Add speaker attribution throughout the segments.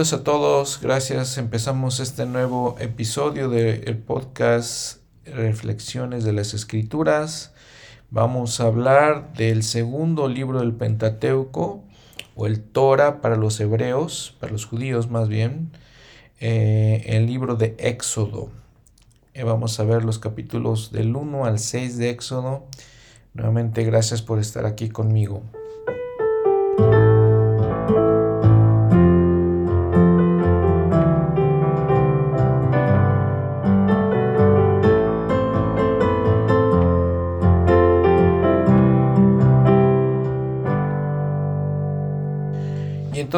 Speaker 1: Bienvenidos a todos. Gracias. Empezamos este nuevo episodio del podcast Reflexiones de las Escrituras. Vamos a hablar del segundo libro del Pentateuco, o el Torah para los hebreos, para los judíos más bien, eh, el libro de Éxodo. Eh, vamos a ver los capítulos del 1 al 6 de Éxodo. Nuevamente, gracias por estar aquí conmigo.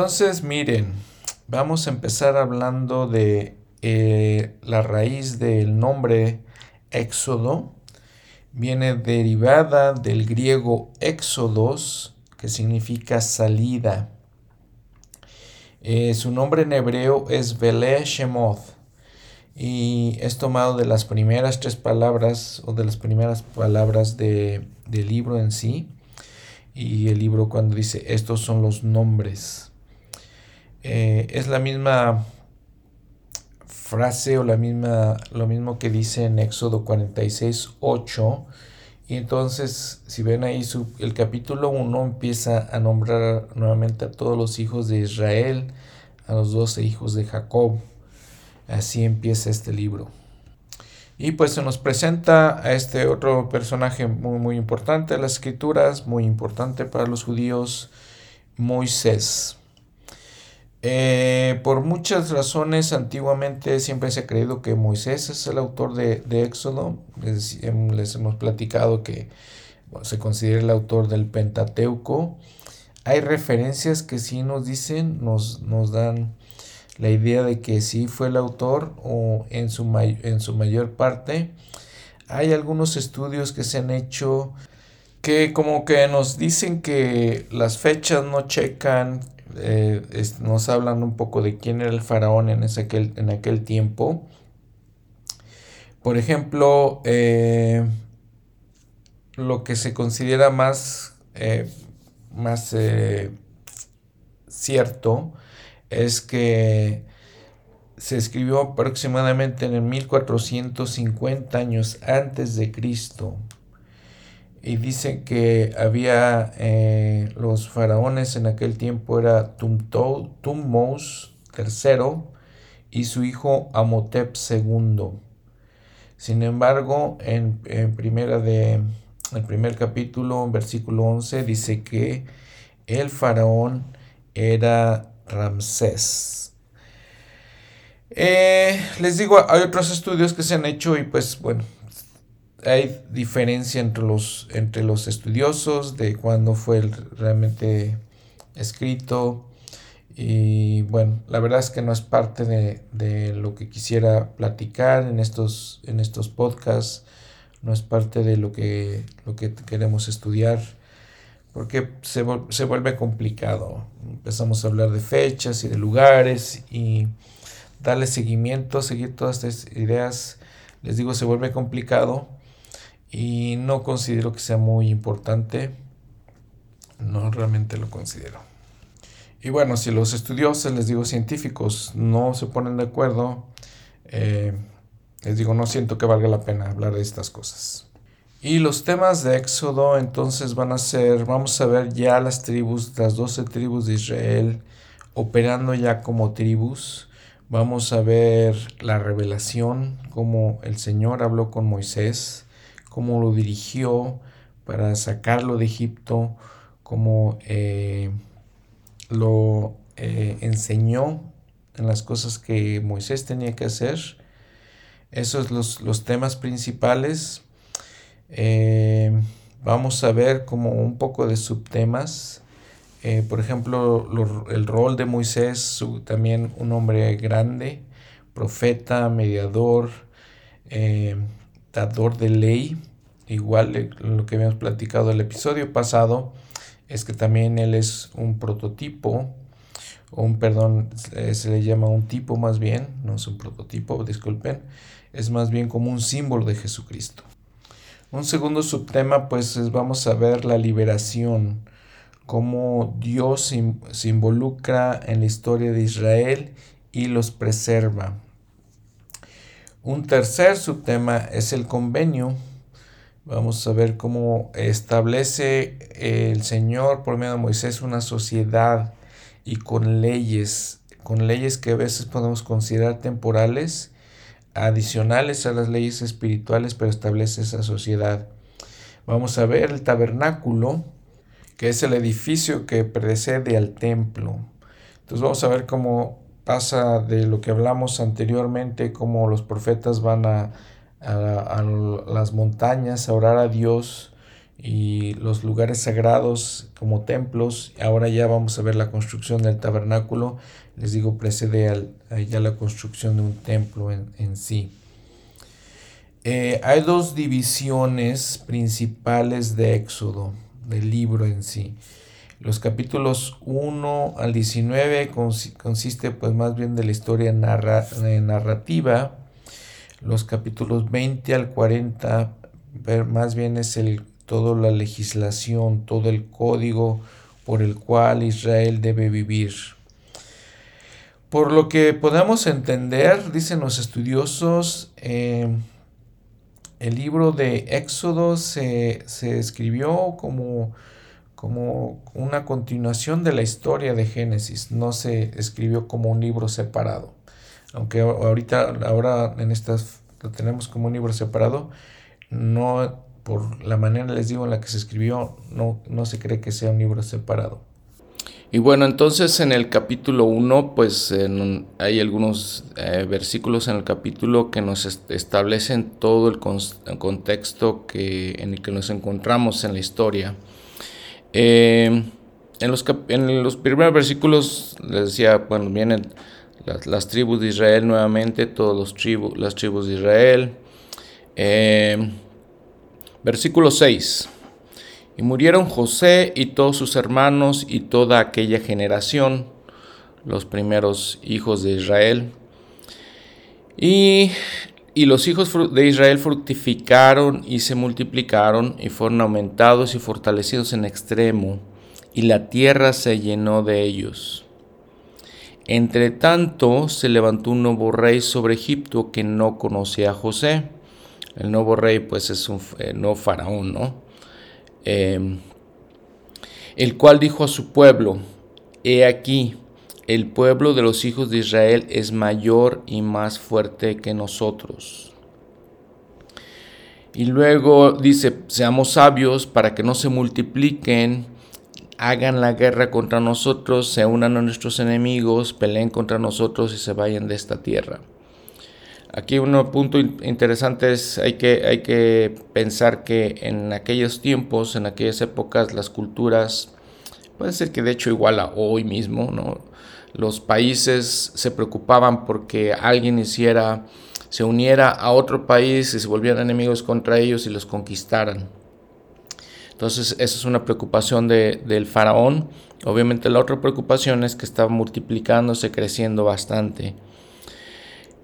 Speaker 1: Entonces, miren, vamos a empezar hablando de eh, la raíz del nombre Éxodo. Viene derivada del griego éxodos, que significa salida. Eh, su nombre en hebreo es Bele Shemoth y es tomado de las primeras tres palabras o de las primeras palabras del libro en sí. Y el libro cuando dice estos son los nombres. Eh, es la misma frase o la misma, lo mismo que dice en Éxodo 46, 8. Y entonces, si ven ahí, el capítulo 1 empieza a nombrar nuevamente a todos los hijos de Israel, a los doce hijos de Jacob. Así empieza este libro. Y pues se nos presenta a este otro personaje muy, muy importante de las escrituras, muy importante para los judíos, Moisés. Eh, por muchas razones, antiguamente siempre se ha creído que Moisés es el autor de, Éxodo. Les, hemos platicado que se considera el autor del Pentateuco. Hay referencias que sí nos dicen, nos, nos dan la idea de que sí fue el autor o en su, en su mayor parte. Hay algunos estudios que se han hecho que como que nos dicen que las fechas no checan, eh, nos hablan un poco de quién era el faraón en, ese, aquel, en aquel tiempo. Por ejemplo, eh, lo que se considera más, eh, más cierto es que se escribió aproximadamente en el 1450 años antes de Cristo y dice que había eh, los faraones en aquel tiempo era Tummos III y su hijo Amotep II. Sin embargo, en, primera de el primer capítulo, en versículo 11, dice que el faraón era Ramsés. Eh, les digo, hay otros estudios que se han hecho y pues bueno, hay diferencia entre los, entre los estudiosos de cuándo fue realmente escrito. Y bueno, la verdad es que no es parte de, lo que quisiera platicar en estos, en estos podcasts, no es parte de lo que, lo que queremos estudiar, porque se, se vuelve complicado. Empezamos a hablar de fechas y de lugares y darle seguimiento, seguir todas estas ideas, les digo, se vuelve complicado y no considero que sea muy importante. No realmente lo considero. Y bueno, si los estudiosos, les digo científicos, no se ponen de acuerdo, eh, les digo, no siento que valga la pena hablar de estas cosas. Y los temas de Éxodo entonces van a ser, vamos a ver ya las tribus, las 12 tribus de Israel operando ya como tribus. Vamos a ver la revelación, como el Señor habló con Moisés cómo lo dirigió para sacarlo de Egipto, cómo eh, lo eh, enseñó en las cosas que Moisés tenía que hacer. Esos son los, temas principales. Eh, vamos a ver como un poco de subtemas. por ejemplo, el rol de Moisés, también un hombre grande, profeta, mediador, de ley, igual lo que habíamos platicado el episodio pasado, es que también él es un prototipo, un, perdón, eh, se le llama un tipo más bien, no es un prototipo, disculpen, es más bien como un símbolo de Jesucristo. Un segundo subtema, pues vamos a ver la liberación, cómo Dios se involucra en la historia de Israel y los preserva. Un tercer subtema es el convenio. Vamos a ver cómo establece el Señor por medio de Moisés una sociedad y con leyes, con leyes que a veces podemos considerar temporales, adicionales a las leyes espirituales, pero establece esa sociedad. Vamos a ver el tabernáculo, que es el edificio que precede al templo. Entonces vamos a ver cómo pasa de lo que hablamos anteriormente, cómo los profetas van a, las montañas a orar a Dios y los lugares sagrados como templos. Ahora ya vamos a ver la construcción del tabernáculo. Les digo, precede ya la construcción de un templo en, sí. Eh, hay dos divisiones principales de Éxodo del libro en sí. Los capítulos 1 al 19 consiste pues más bien de la historia narrativa. Los capítulos 20 al 40 más bien es el, toda la legislación, todo el código por el cual Israel debe vivir. Por lo que podamos entender, dicen los estudiosos, eh, el libro de Éxodo se, escribió como, como una continuación de la historia de Génesis, no se escribió como un libro separado. Aunque ahorita, ahora en estas lo tenemos como un libro separado, no por la manera, les digo, en la que se escribió, no, no se cree que sea un libro separado.
Speaker 2: Y bueno, entonces en el capítulo 1, pues hay algunos eh, versículos en el capítulo que nos establecen todo el, contexto que, en el que nos encontramos en la historia. Eh, en, los en, los primeros versículos les decía, bueno, vienen las, tribus de Israel nuevamente, todas los tribus, las tribus de Israel. Eh, versículo 6. Y murieron José y todos sus hermanos y toda aquella generación, los primeros hijos de Israel. Y, y, los hijos de Israel fructificaron y se multiplicaron y fueron aumentados y fortalecidos en extremo, y la tierra se llenó de ellos. Entre tanto se levantó un nuevo rey sobre Egipto que no conocía a José. El nuevo rey pues es un no faraón, ¿no? Em, el cual dijo a su pueblo, He aquí, el pueblo de los hijos de Israel es mayor y más fuerte que nosotros. Y luego dice, seamos sabios para que no se multipliquen, hagan la guerra contra nosotros, se unan a nuestros enemigos, peleen contra nosotros y se vayan de esta tierra. Aquí un punto interesante es, hay que, hay que pensar que en aquellos tiempos, en aquellas épocas, las culturas, puede ser que de hecho igual a hoy mismo, ¿no? Los países se preocupaban porque alguien hiciera, se uniera a otro país y se volvieran enemigos contra ellos y los conquistaran. Entonces esa es una preocupación del faraón. Obviamente la otra preocupación es que estaba multiplicándose, creciendo bastante.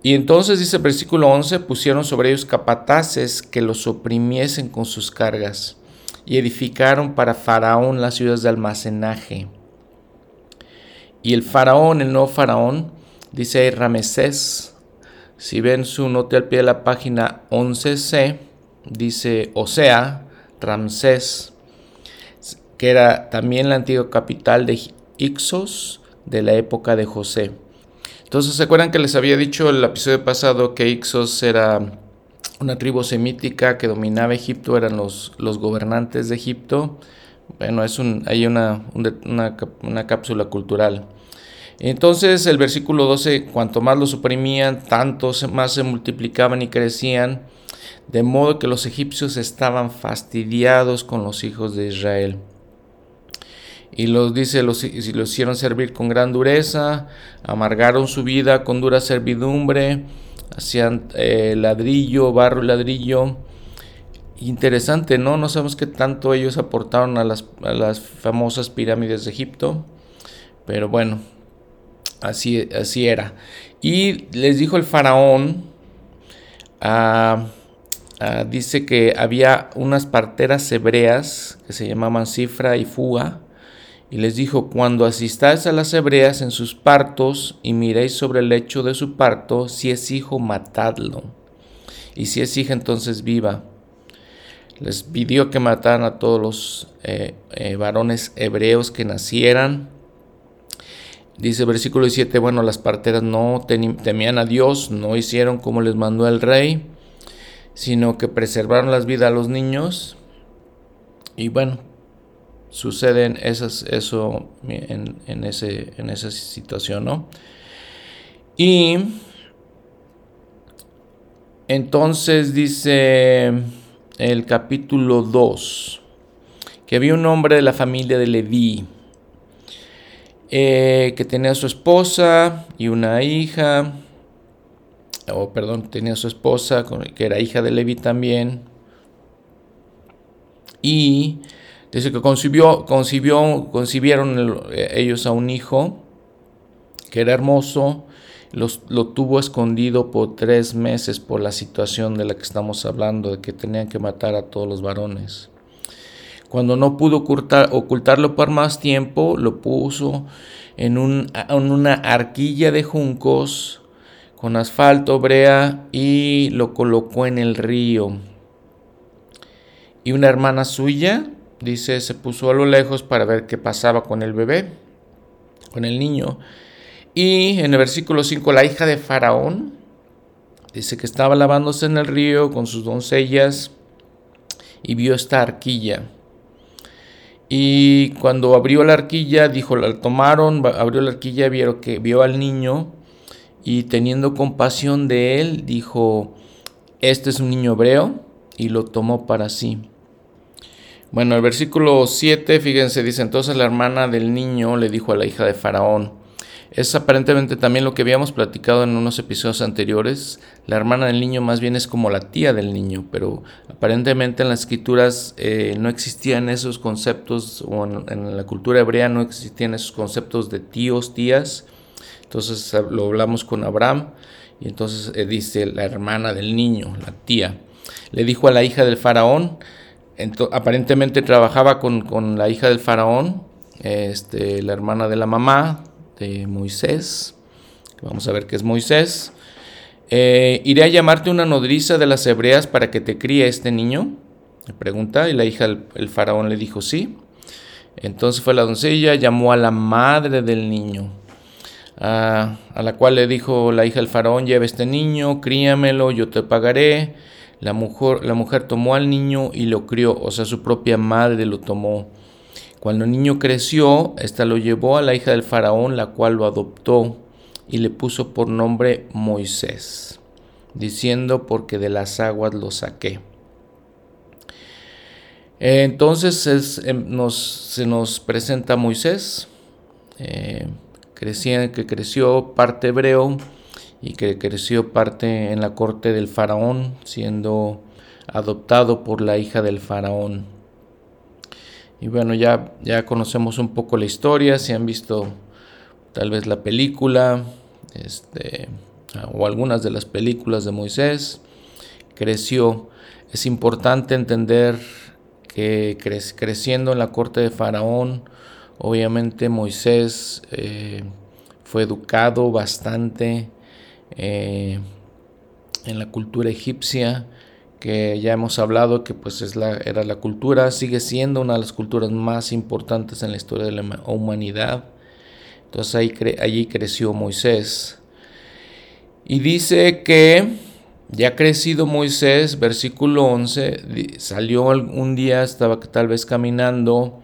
Speaker 2: Y entonces dice el versículo 11, pusieron sobre ellos capataces que los oprimiesen con sus cargas y edificaron para Faraón las ciudades de almacenaje. Y el Faraón, el nuevo Faraón, dice Ramesés, si ven su nota al pie de la página 11c, dice Osea, Ramsés, que era también la antigua capital de Ixos de la época de José. Entonces, ¿se acuerdan que les había dicho el episodio pasado que Ixos era una tribu semítica que dominaba Egipto, eran los, los gobernantes de Egipto? Bueno, es un, hay una, una, cápsula cultural. Entonces el versículo 12, cuanto más los suprimían, tanto más se multiplicaban y crecían, de modo que los egipcios estaban fastidiados con los hijos de Israel y los dice, los, los hicieron servir con gran dureza, amargaron su vida con dura servidumbre, hacían eh, ladrillo, barro y ladrillo. Interesante, ¿no? No sabemos qué tanto ellos aportaron a las, famosas pirámides de Egipto, pero bueno, así, así era. Y les dijo el faraón, ah, ah, dice que había unas parteras hebreas que se llamaban Cifra y Fuga, Y les dijo, cuando asistáis a las hebreas en sus partos y miréis sobre el lecho de su parto, si es hijo, matadlo. Y si es hija, entonces viva. Les pidió que mataran a todos los eh, eh, varones hebreos que nacieran. Dice versículo 17, bueno, las parteras no temían a Dios, no hicieron como les mandó el rey, sino que preservaron las vidas a los niños. Y bueno, suceden esas, eso en, ese, en esa situación, ¿no? Y entonces dice el capítulo 2, que había un hombre de la familia de Leví, eh, que tenía su esposa y una hija, o perdón, tenía su esposa, que era hija de Leví también, y Dice que concibió, concibió, concibieron eh, ellos a un hijo que era hermoso, lo tuvo escondido por tres meses por la situación de la que estamos hablando, de que tenían que matar a todos los varones. Cuando no pudo ocultar, ocultarlo por más tiempo, lo puso en, un, en una arquilla de juncos con asfalto, brea y lo colocó en el río. Y una hermana suya Dice, se puso a lo lejos para ver qué pasaba con el bebé, con el niño. Y en el versículo 5, la hija de Faraón, dice que estaba lavándose en el río con sus doncellas y vio esta arquilla. Y cuando abrió la arquilla, dijo, la tomaron, abrió la arquilla, vieron que vio al niño y teniendo compasión de él, dijo, este es un niño hebreo y lo tomó para sí. Bueno, el versículo 7, fíjense, dice, entonces la hermana del niño le dijo a la hija de Faraón, es aparentemente también lo que habíamos platicado en unos episodios anteriores, la hermana del niño más bien es como la tía del niño, pero aparentemente en las escrituras eh, no existían esos conceptos, o en, la cultura hebrea no existían esos conceptos de tíos, tías, entonces lo hablamos con Abraham, y entonces eh, dice la hermana del niño, la tía, le dijo a la hija del faraón, aparentemente trabajaba con, la hija del faraón, este, la hermana de la mamá de Moisés. Vamos a ver qué es Moisés. Eh, ¿Iré a llamarte una nodriza de las hebreas para que te críe este niño? Le pregunta, y la hija del faraón le dijo sí. Entonces fue la doncella, llamó a la madre del niño, a, a la cual le dijo la hija del faraón, lleva este niño, críamelo, yo te pagaré. La mujer, la mujer tomó al niño y lo crió, o sea, su propia madre lo tomó. Cuando el niño creció, ésta lo llevó a la hija del faraón, la cual lo adoptó y le puso por nombre Moisés, diciendo, porque de las aguas lo saqué. Entonces em, se nos presenta Moisés, eh, que creció parte hebreo, y que creció parte en la corte del faraón, siendo adoptado por la hija del faraón. Y bueno, ya, ya conocemos un poco la historia, si han visto tal vez la película, este, o algunas de las películas de Moisés, creció. Es importante entender que creciendo en la corte de Faraón, obviamente Moisés eh, fue educado bastante eh, en la cultura egipcia, que ya hemos hablado que pues es la, era la cultura, sigue siendo una de las culturas más importantes en la historia de la humanidad. Entonces ahí allí creció Moisés. Y dice que ya crecido Moisés, versículo 11, salió un día, estaba tal vez caminando,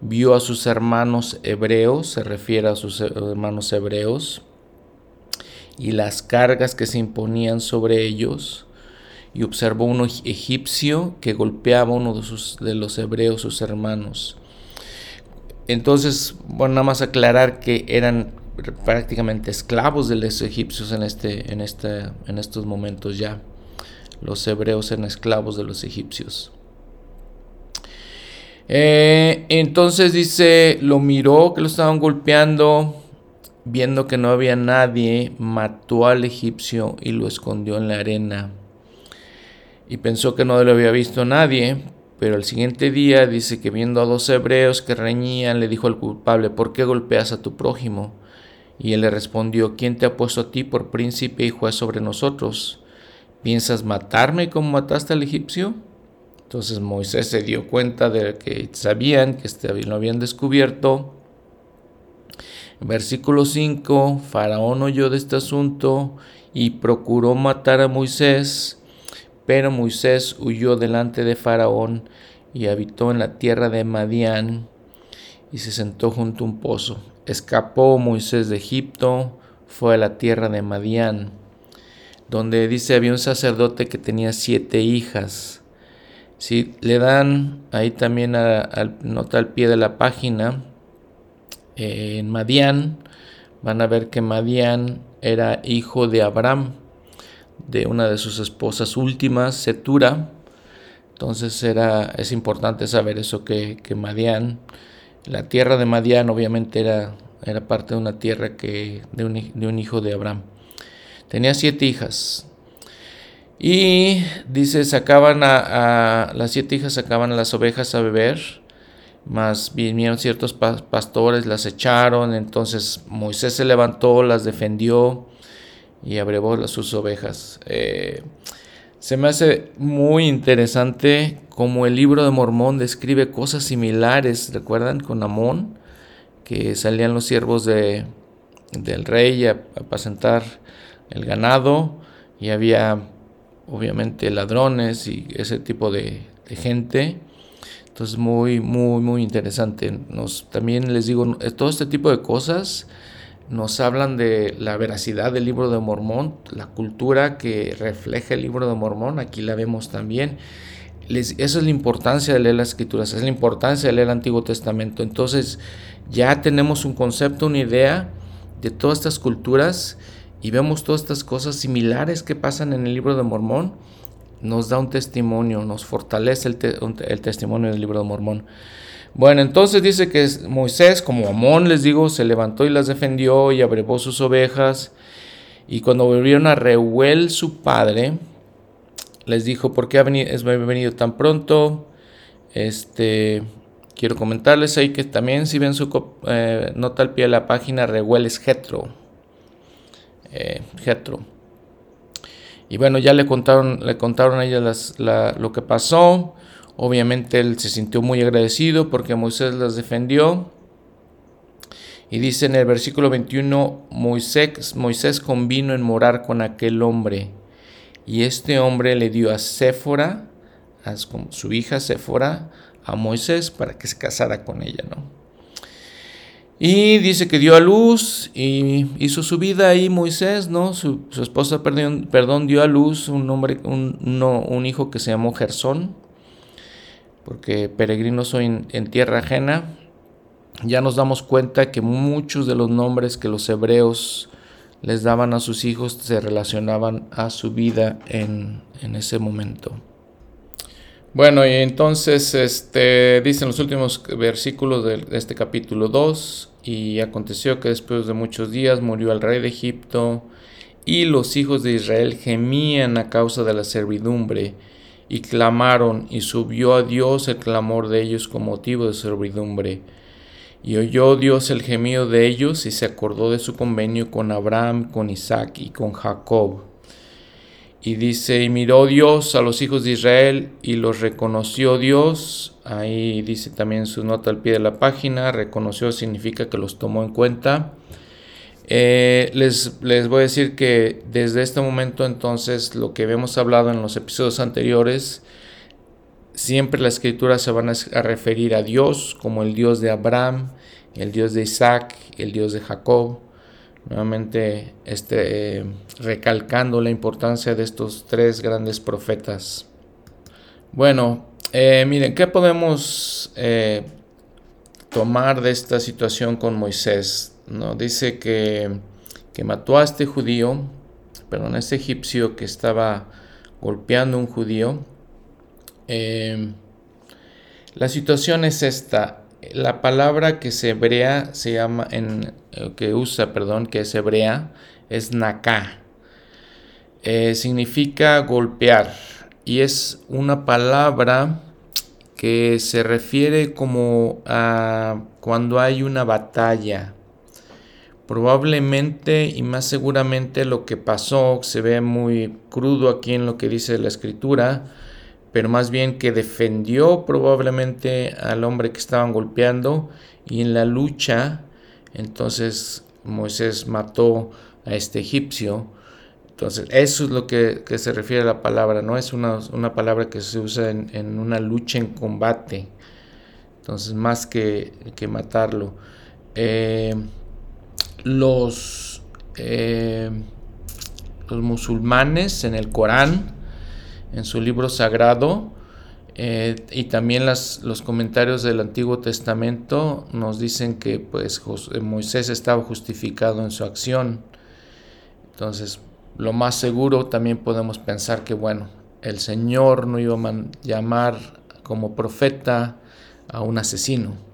Speaker 2: vio a sus hermanos hebreos, se refiere a sus hermanos hebreos, y las cargas que se imponían sobre ellos, y observó uno egipcio que golpeaba a uno de, sus, de los hebreos, sus hermanos. Entonces, bueno, nada más aclarar que eran prácticamente esclavos de los egipcios en, este, en, en estos momentos ya. Los hebreos eran esclavos de los egipcios. Eh, entonces dice, lo miró que lo estaban golpeando, viendo que no había nadie, mató al egipcio y lo escondió en la arena. Y pensó que no lo había visto nadie, Pero el siguiente día dice que viendo a dos hebreos que reñían, le dijo al culpable, ¿por qué golpeas a tu prójimo? Y él le respondió, ¿quién te ha puesto a ti por príncipe y juez sobre nosotros? ¿Piensas matarme como mataste al egipcio? Entonces Moisés se dio cuenta de que sabían que este lo habían descubierto. Versículo 5, Faraón oyó de este asunto y procuró matar a Moisés, pero Moisés huyó delante de Faraón y habitó en la tierra de Madián y se sentó junto a un pozo. Escapó Moisés de Egipto, fue a la tierra de Madián, donde dice había un sacerdote que tenía siete hijas. Si le dan ahí también nota al pie de la página, eh, en Madián, van a ver que Madián era hijo de Abraham, de una de sus esposas últimas, Setura. Entonces era, es importante saber eso, que, que Madián, la tierra de Madián obviamente era, era parte de una tierra que, de, un, hijo de Abraham. Tenía siete hijas, y dice, sacaban a, las siete hijas sacaban a las ovejas a beber, mas vinieron ciertos pastores, las echaron, entonces Moisés se levantó, las defendió y abrevó sus ovejas. Eh, se me hace muy interesante cómo el libro de Mormón describe cosas similares, ¿recuerdan? Con Amón, que salían los siervos de, del rey a apacentar el ganado y había obviamente ladrones y ese tipo de, gente. Entonces muy, muy, muy interesante. Nos, también les digo, todo este tipo de cosas nos hablan de la veracidad del libro de Mormón, la cultura que refleja el libro de Mormón, aquí la vemos también. Esa es la importancia de leer las escrituras, es la importancia de leer el Antiguo Testamento. Entonces ya tenemos un concepto, una idea de todas estas culturas y vemos todas estas cosas similares que pasan en el libro de Mormón, nos da un testimonio, nos fortalece el, testimonio del libro de Mormón. Bueno, entonces dice que Moisés, como Amón les digo, se levantó y las defendió y abrevó sus ovejas. Y cuando volvieron a Reuel, su padre, les dijo, ¿por qué ha venido, tan pronto? Este, quiero comentarles ahí que también si ven su eh, nota al pie de la página, Reuel es Jetro eh, Y bueno, ya le contaron, le contaron a ella lo que pasó. Obviamente él se sintió muy agradecido porque Moisés las defendió. Y dice en el versículo 21, Moisés, Moisés convino en morar con aquel hombre. Y este hombre le dio a Séfora, a su hija Séfora, a Moisés para que se casara con ella, ¿no? Y dice que dio a luz y hizo su vida ahí Moisés, ¿no? Su, esposa, perdón, dio a luz un, hombre, un, un hijo que se llamó Gersón, porque peregrino soy en, tierra ajena. Ya nos damos cuenta que muchos de los nombres que los hebreos les daban a sus hijos se relacionaban a su vida en, en ese momento. Bueno, y entonces este, dicen los últimos versículos de este capítulo 2, y aconteció que después de muchos días murió el rey de Egipto, y los hijos de Israel gemían a causa de la servidumbre, y clamaron, y subió a Dios el clamor de ellos con motivo de servidumbre. Y oyó Dios el gemido de ellos, y se acordó de su convenio con Abraham, con Isaac y con Jacob y dice, y miró Dios a los hijos de Israel y los reconoció Dios. Ahí dice también su nota al pie de la página. Reconoció significa que los tomó en cuenta. Eh, les, les voy a decir que desde este momento entonces lo que hemos hablado en los episodios anteriores, siempre la escritura se van a referir a Dios como el Dios de Abraham, el Dios de Isaac, el Dios de Jacob nuevamente este, recalcando la importancia de estos tres grandes profetas. Bueno, eh, miren, ¿qué podemos eh, tomar de esta situación con Moisés? ¿No? Dice que, que mató a este judío, perdón, a este egipcio que estaba golpeando a un judío. Eh, la situación es esta la palabra que se hebrea se llama en eh, que usa, perdón, que es hebrea es naká. Eh, significa golpear y es una palabra que se refiere como a cuando hay una batalla. Probablemente y más seguramente lo que pasó se ve muy crudo aquí en lo que dice la escritura, pero más bien que defendió probablemente al hombre que estaban golpeando y en la lucha entonces Moisés mató a este egipcio. Entonces, eso es lo que, se refiere a la palabra, no es una, palabra que se usa en, una lucha en combate. Entonces, más que, matarlo. Eh, los, eh, los musulmanes en el Corán, en su libro sagrado, eh, y también las, los comentarios del Antiguo Testamento nos dicen que pues, eh, Moisés estaba justificado en su acción. Entonces, lo más seguro también podemos pensar que, bueno, el Señor no iba a llamar como profeta a un asesino.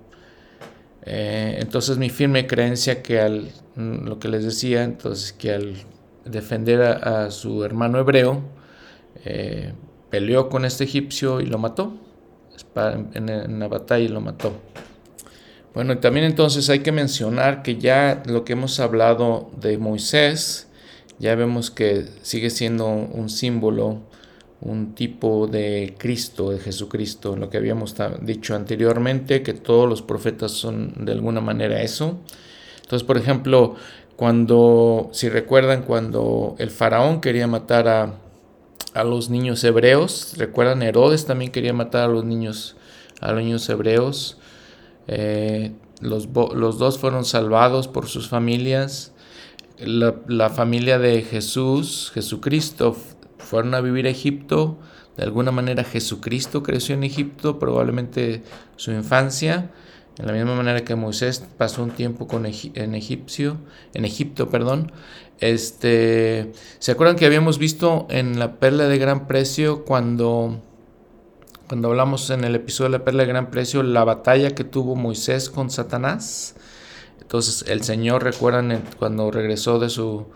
Speaker 2: Eh, entonces mi firme creencia que al, mm, lo que les decía, entonces que al defender a, su hermano hebreo, peleó con este egipcio y lo mató. En, la batalla y lo mató. Bueno, y también entonces hay que mencionar que ya lo que hemos hablado de Moisés, ya vemos que sigue siendo un símbolo, un tipo de Cristo, de Jesucristo, lo que habíamos dicho anteriormente, que todos los profetas son de alguna manera eso. Entonces, por ejemplo, cuando, si recuerdan, cuando el faraón quería matar a, a los niños hebreos. Recuerdan, Herodes también quería matar a los niños, a los niños hebreos. Eh, los, dos fueron salvados por sus familias. La, familia de Jesús, Jesucristo, fueron a vivir a Egipto. De alguna manera Jesucristo creció en Egipto, probablemente su infancia. En la misma manera que Moisés pasó un tiempo con en, egipcio, en Egipto, perdón, este, ¿se acuerdan que habíamos visto en la perla de gran precio cuando cuando hablamos en el episodio de la perla de gran precio la batalla que tuvo Moisés con Satanás? Entonces, el Señor, recuerdan cuando regresó de su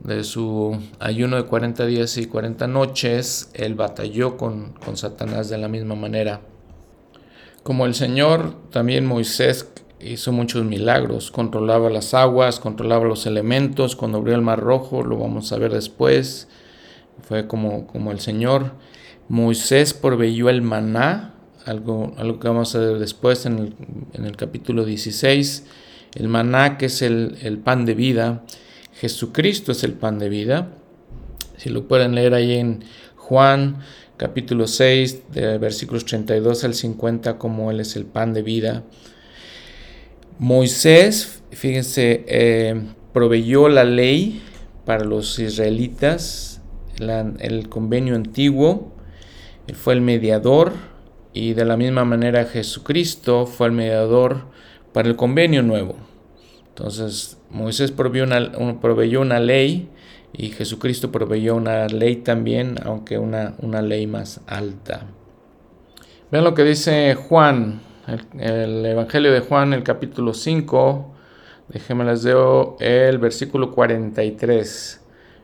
Speaker 2: de su ayuno de 40 días y 40 noches, él batalló con, con Satanás de la misma manera. Como el Señor, también Moisés hizo muchos milagros, controlaba las aguas, controlaba los elementos, cuando abrió el mar rojo, lo vamos a ver después, fue como, como el Señor. Moisés proveyó el maná, algo, algo que vamos a ver después en el, capítulo 16, el maná que es el, el, pan de vida, Jesucristo es el pan de vida, si lo pueden leer ahí en Juan capítulo 6, de versículos 32 al 50, como Él es el pan de vida. Moisés, fíjense, eh, proveyó la ley para los israelitas, el convenio antiguo, él fue el mediador y de la misma manera Jesucristo fue el mediador para el convenio nuevo. Entonces Moisés proveyó una, ley y Jesucristo proveyó una ley también, aunque una, una ley más alta. Vean lo que dice Juan el, Evangelio de Juan, el capítulo 5, déjenme les leo el versículo 43.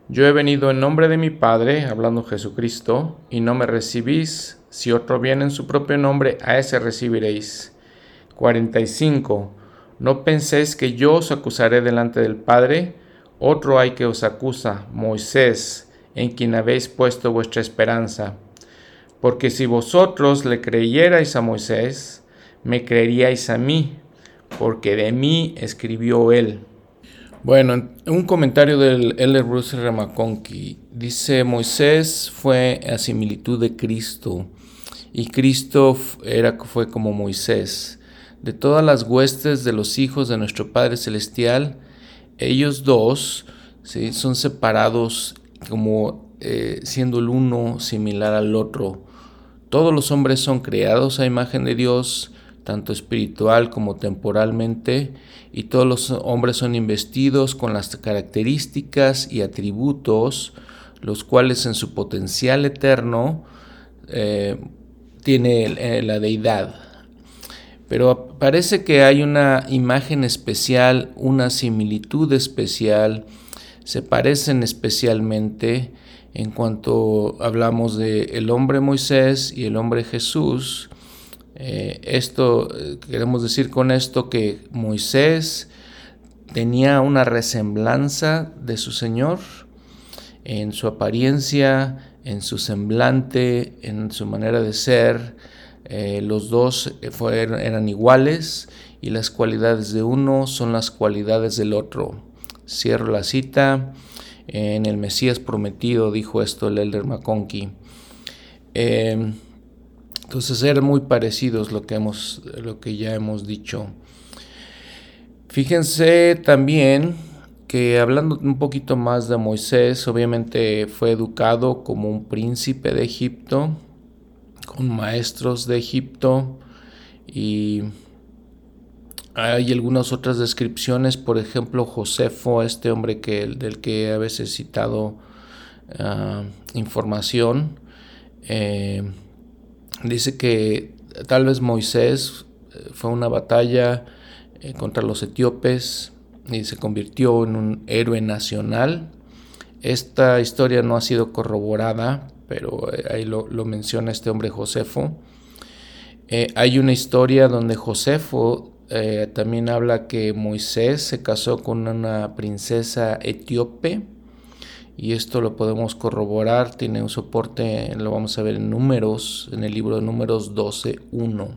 Speaker 2: Yo he venido en nombre de mi Padre, hablando Jesucristo, y no me recibís. Si otro viene en su propio nombre, a ese recibiréis. 45. No penséis que yo os acusaré delante del Padre. Otro hay que os acusa, Moisés, en quien habéis puesto vuestra esperanza. Porque si vosotros le creyerais a Moisés, me creeríais a mí, porque de mí escribió él. Bueno, un comentario del L. Bruce Ramaconqui dice: Moisés fue a similitud de Cristo, y Cristo era, fue como Moisés. De todas las huestes de los hijos de nuestro Padre Celestial, ellos dos ¿sí? son separados como eh, siendo el uno similar al otro. Todos los hombres son creados a imagen de Dios, tanto espiritual como temporalmente, y todos los hombres son investidos con las características y atributos, los cuales en su potencial eterno eh, tiene eh, la deidad. Pero parece que hay una imagen especial, una similitud especial, se parecen especialmente en cuanto hablamos de el hombre Moisés y el hombre Jesús, Eh, esto, eh, queremos decir con esto que Moisés tenía una resemblanza de su Señor en su apariencia, en su semblante, en su manera de ser. Eh, los dos fueron, eran iguales y las cualidades de uno son las cualidades del otro. Cierro la cita. En el Mesías prometido dijo esto el Elder McConkie. Eh, entonces eran muy parecidos lo que, hemos, lo que ya hemos dicho. Fíjense también que hablando un poquito más de Moisés, obviamente fue educado como un príncipe de Egipto, con maestros de Egipto y hay algunas otras descripciones, por ejemplo, Josefo, este hombre que, del que a veces citado ah, información, eh, dice que tal vez Moisés eh, fue una batalla eh, contra los etíopes y se convirtió en un héroe nacional. Esta historia no ha sido corroborada, pero ahí lo, menciona este hombre Josefo. hay una historia donde Josefo eh, también habla que Moisés se casó con una princesa etíope y esto lo podemos corroborar, tiene un soporte, lo vamos a ver en números, en el libro de números 12.1.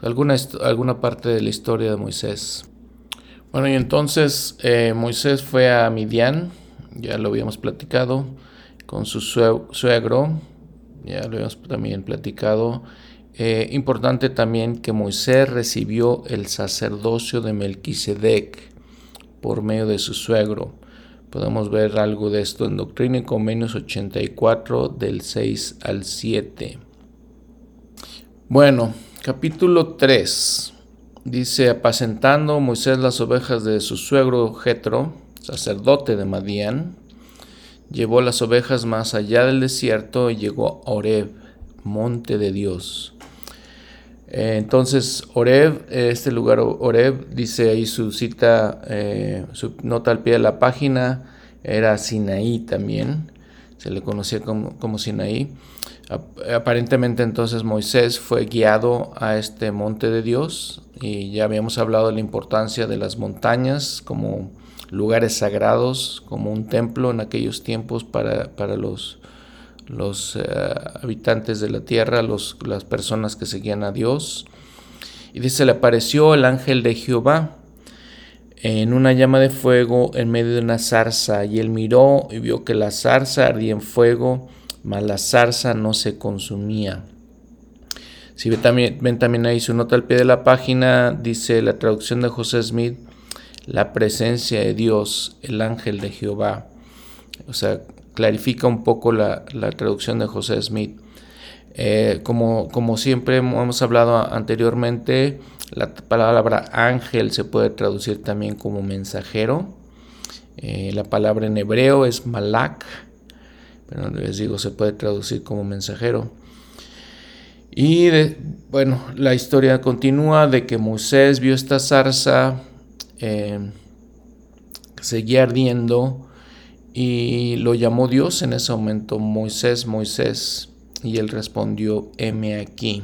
Speaker 2: Alguna, alguna parte de la historia de Moisés. Bueno, y entonces eh, Moisés fue a Midian, ya lo habíamos platicado, con su suegro, ya lo habíamos también platicado, eh, importante también que Moisés recibió el sacerdocio de Melquisedec por medio de su suegro. Podemos ver algo de esto en Doctrina y Convenios 84 del 6 al 7. Bueno, capítulo 3. Dice, apacentando Moisés las ovejas de su suegro Jetro, sacerdote de Madián, llevó las ovejas más allá del desierto y llegó a Oreb, monte de Dios. Eh, entonces, Oreb, este lugar Oreb, dice ahí su cita, eh, su nota al pie de la página, era Sinaí también, se le conocía como, como Sinaí. Aparentemente entonces Moisés fue guiado a este monte de Dios y ya habíamos hablado de la importancia de las montañas como lugares sagrados, como un templo en aquellos tiempos para, para los los eh, habitantes de la tierra, los, las personas que seguían a Dios. Y dice, le apareció el ángel de Jehová en una llama de fuego en medio de una zarza, y él miró y vio que la zarza ardía en fuego, mas la zarza no se consumía. Si ven también, ven también ahí su nota al pie de la página, dice la traducción de José Smith, la presencia de Dios, el ángel de Jehová. O sea, clarifica un poco la, traducción de José Smith. Eh, como, como, siempre hemos hablado anteriormente, la palabra ángel se puede traducir también como mensajero. Eh, la palabra en hebreo es malak, pero les digo, se puede traducir como mensajero. Y bueno, la historia continúa de que Moisés vio esta zarza, eh, seguía ardiendo, y lo llamó Dios en ese momento, Moisés, Moisés, y él respondió, heme aquí.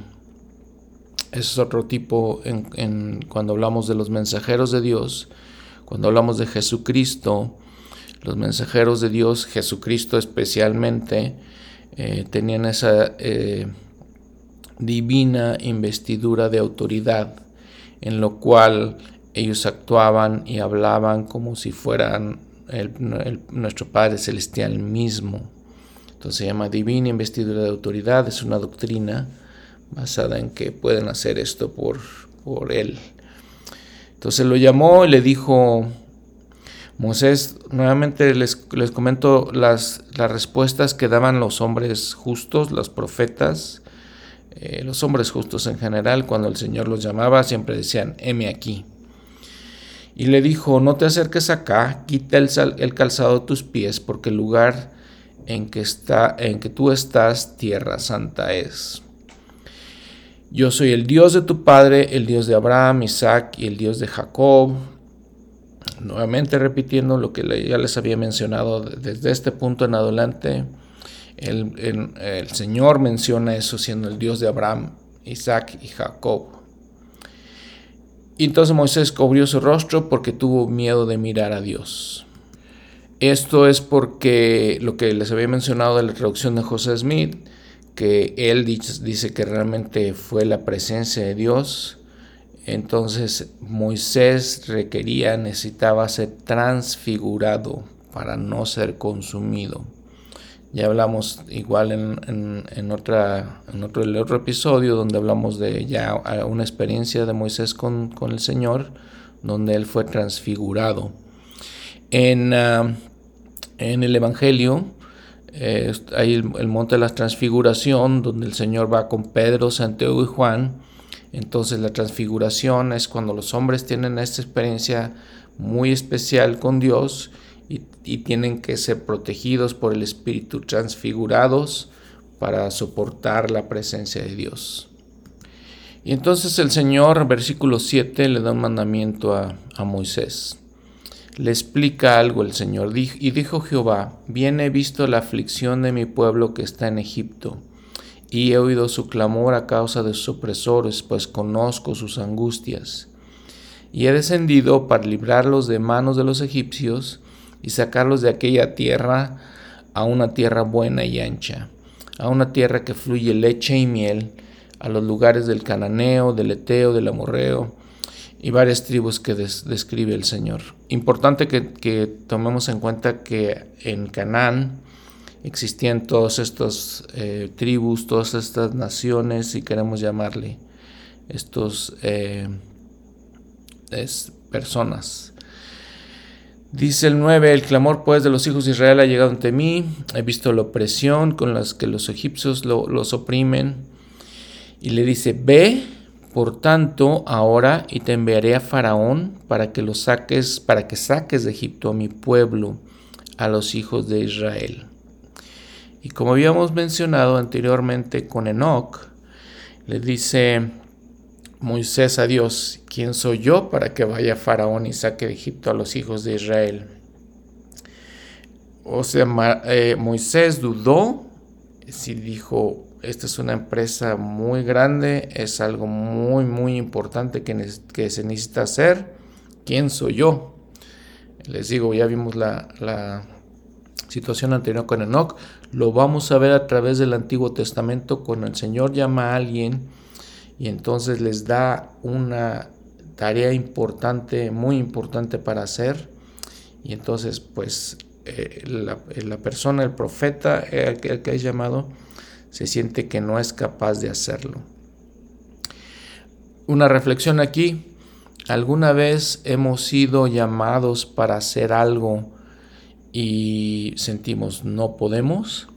Speaker 2: Ese es otro tipo cuando hablamos de los mensajeros de Dios, cuando hablamos de Jesucristo, los mensajeros de Dios, Jesucristo especialmente, eh, tenían esa eh, divina investidura de autoridad, en lo cual ellos actuaban y hablaban como si fueran nuestro Padre Celestial mismo. Entonces se llama divina investidura de autoridad, es una doctrina basada en que pueden hacer esto por, por Él. Entonces lo llamó y le dijo, Moisés, nuevamente les, les comento las, las, respuestas que daban los hombres justos, los profetas, eh, los hombres justos en general, cuando el Señor los llamaba, siempre decían, heme aquí y le dijo, no te acerques acá, quita el, calzado de tus pies, porque el lugar en que, está, en que tú estás, tierra santa es. Yo soy el Dios de tu padre, el Dios de Abraham, Isaac y el Dios de Jacob. Nuevamente repitiendo lo que ya les había mencionado desde este punto en adelante, el, el Señor menciona eso siendo el Dios de Abraham, Isaac y Jacob. Y entonces Moisés cubrió su rostro porque tuvo miedo de mirar a Dios. Esto es porque lo que les había mencionado de la traducción de José Smith, que él dice que realmente fue la presencia de Dios. Entonces Moisés requería, necesitaba ser transfigurado para no ser consumido. Ya hablamos igual en, otra, en otro, el otro episodio donde hablamos de ya una experiencia de Moisés con, el Señor, donde él fue transfigurado. En, ah, en el Evangelio eh, hay el, monte de la transfiguración, donde el Señor va con Pedro, Santiago y Juan. Entonces la transfiguración es cuando los hombres tienen esta experiencia muy especial con Dios y, tienen que ser protegidos por el Espíritu, transfigurados para soportar la presencia de Dios. Y entonces el Señor, versículo 7, le da un mandamiento a, a Moisés. Le explica algo el Señor. Y dijo Jehová, bien he visto la aflicción de mi pueblo que está en Egipto, y he oído su clamor a causa de sus opresores, pues conozco sus angustias. Y he descendido para librarlos de manos de los egipcios, y sacarlos de aquella tierra a una tierra buena y ancha, a una tierra que fluye leche y miel, a los lugares del cananeo, del eteo, del amorreo y varias tribus que describe el Señor. Importante que, tomemos en cuenta que en Canaán existían todas estas eh, tribus, todas estas naciones, si queremos llamarle, estos eh, personas. Dice el 9, el clamor pues de los hijos de Israel ha llegado ante mí, he visto la opresión con las que los egipcios los oprimen. Y le dice, ve, por tanto, ahora y te enviaré a Faraón para que los saques, para que saques de Egipto a mi pueblo, a los hijos de Israel. Y como habíamos mencionado anteriormente con Enoch, le dice Moisés a Dios, ¿quién soy yo para que vaya Faraón y saque de Egipto a los hijos de Israel? O sea, eh, Moisés dudó si dijo, esta es una empresa muy grande, es algo muy, muy importante que, que se necesita hacer. ¿Quién soy yo? Les digo, ya vimos la, la situación anterior con Enoch, lo vamos a ver a través del Antiguo Testamento cuando el Señor llama a alguien y entonces les da una tarea importante, muy importante para hacer. Y entonces, pues, eh, la, persona, el profeta, el, el que es llamado, se siente que no es capaz de hacerlo. Una reflexión aquí. ¿Alguna vez hemos sido llamados para hacer algo y sentimos no podemos?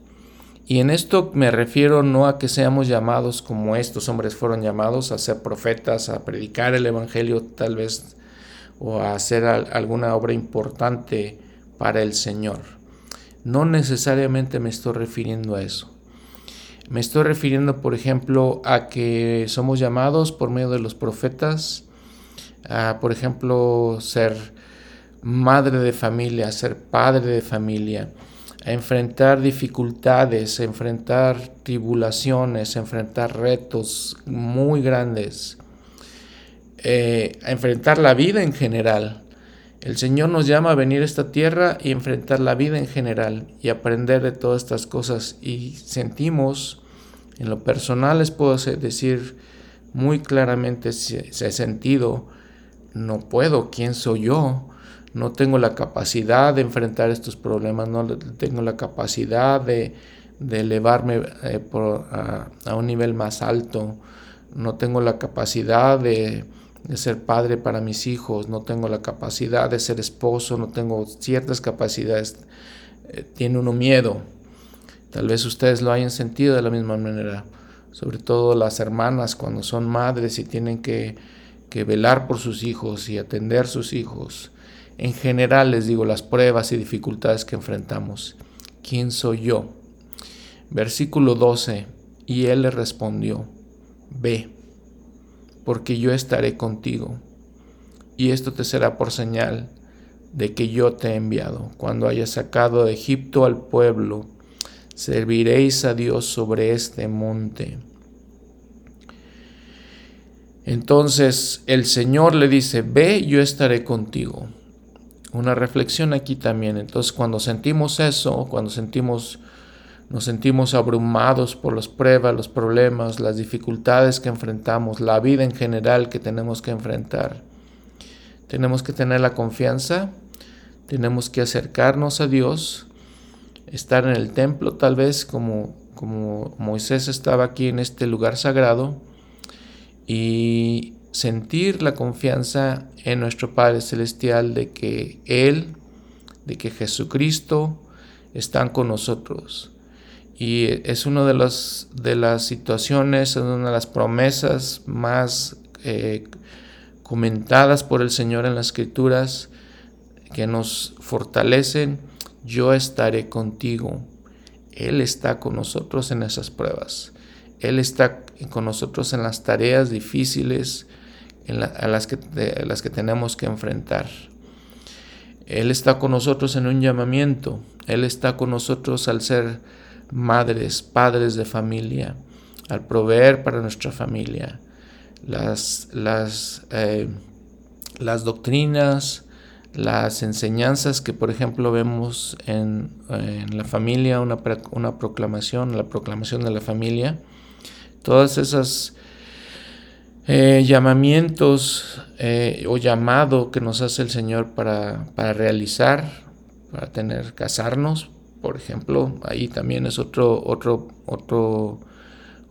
Speaker 2: Y en esto me refiero no a que seamos llamados como estos hombres fueron llamados a ser profetas, a predicar el Evangelio tal vez, o a hacer alguna obra importante para el Señor. No necesariamente me estoy refiriendo a eso. Me estoy refiriendo, por ejemplo, a que somos llamados por medio de los profetas, a, por ejemplo, ser madre de familia, ser padre de familia, a enfrentar dificultades, a enfrentar tribulaciones, a enfrentar retos muy grandes, eh, a enfrentar la vida en general. El Señor nos llama a venir a esta tierra y enfrentar la vida en general y aprender de todas estas cosas. Y sentimos, en lo personal les puedo decir muy claramente, ese sentido, no puedo, ¿quién soy yo? No tengo la capacidad de enfrentar estos problemas, no tengo la capacidad de, elevarme eh, a, un nivel más alto, no tengo la capacidad de, ser padre para mis hijos, no tengo la capacidad de ser esposo, no tengo ciertas capacidades, eh, tiene uno miedo. Tal vez ustedes lo hayan sentido de la misma manera, sobre todo las hermanas cuando son madres y tienen que, que velar por sus hijos y atender sus hijos en general les digo las pruebas y dificultades que enfrentamos. ¿Quién soy yo? Versículo 12. Y él le respondió, ve, porque yo estaré contigo. Y esto te será por señal de que yo te he enviado. Cuando hayas sacado de Egipto al pueblo, serviréis a Dios sobre este monte. Entonces el Señor le dice, ve, yo estaré contigo. Una reflexión aquí también. Entonces cuando sentimos eso, cuando sentimos, nos sentimos abrumados por las pruebas, los problemas, las dificultades que enfrentamos, la vida en general que tenemos que enfrentar, tenemos que tener la confianza, tenemos que acercarnos a Dios, estar en el templo tal vez como, como Moisés estaba aquí en este lugar sagrado y sentir la confianza en nuestro Padre Celestial de que Él, de que Jesucristo están con nosotros. Y es una de las, de las situaciones, una de las promesas más eh, comentadas por el Señor en las Escrituras que nos fortalecen. Yo estaré contigo. Él está con nosotros en esas pruebas. Él está con nosotros en las tareas difíciles a las que, las que tenemos que enfrentar. Él está con nosotros en un llamamiento. Él está con nosotros al ser madres, padres de familia, al proveer para nuestra familia. Las, las, eh, las doctrinas, las enseñanzas que, por ejemplo, vemos en, en la familia, una, una proclamación, la proclamación de la familia, todas esas eh, llamamientos eh, o llamado que nos hace el Señor para, para, realizar, para tener, casarnos, por ejemplo, ahí también es otro, otro, otro,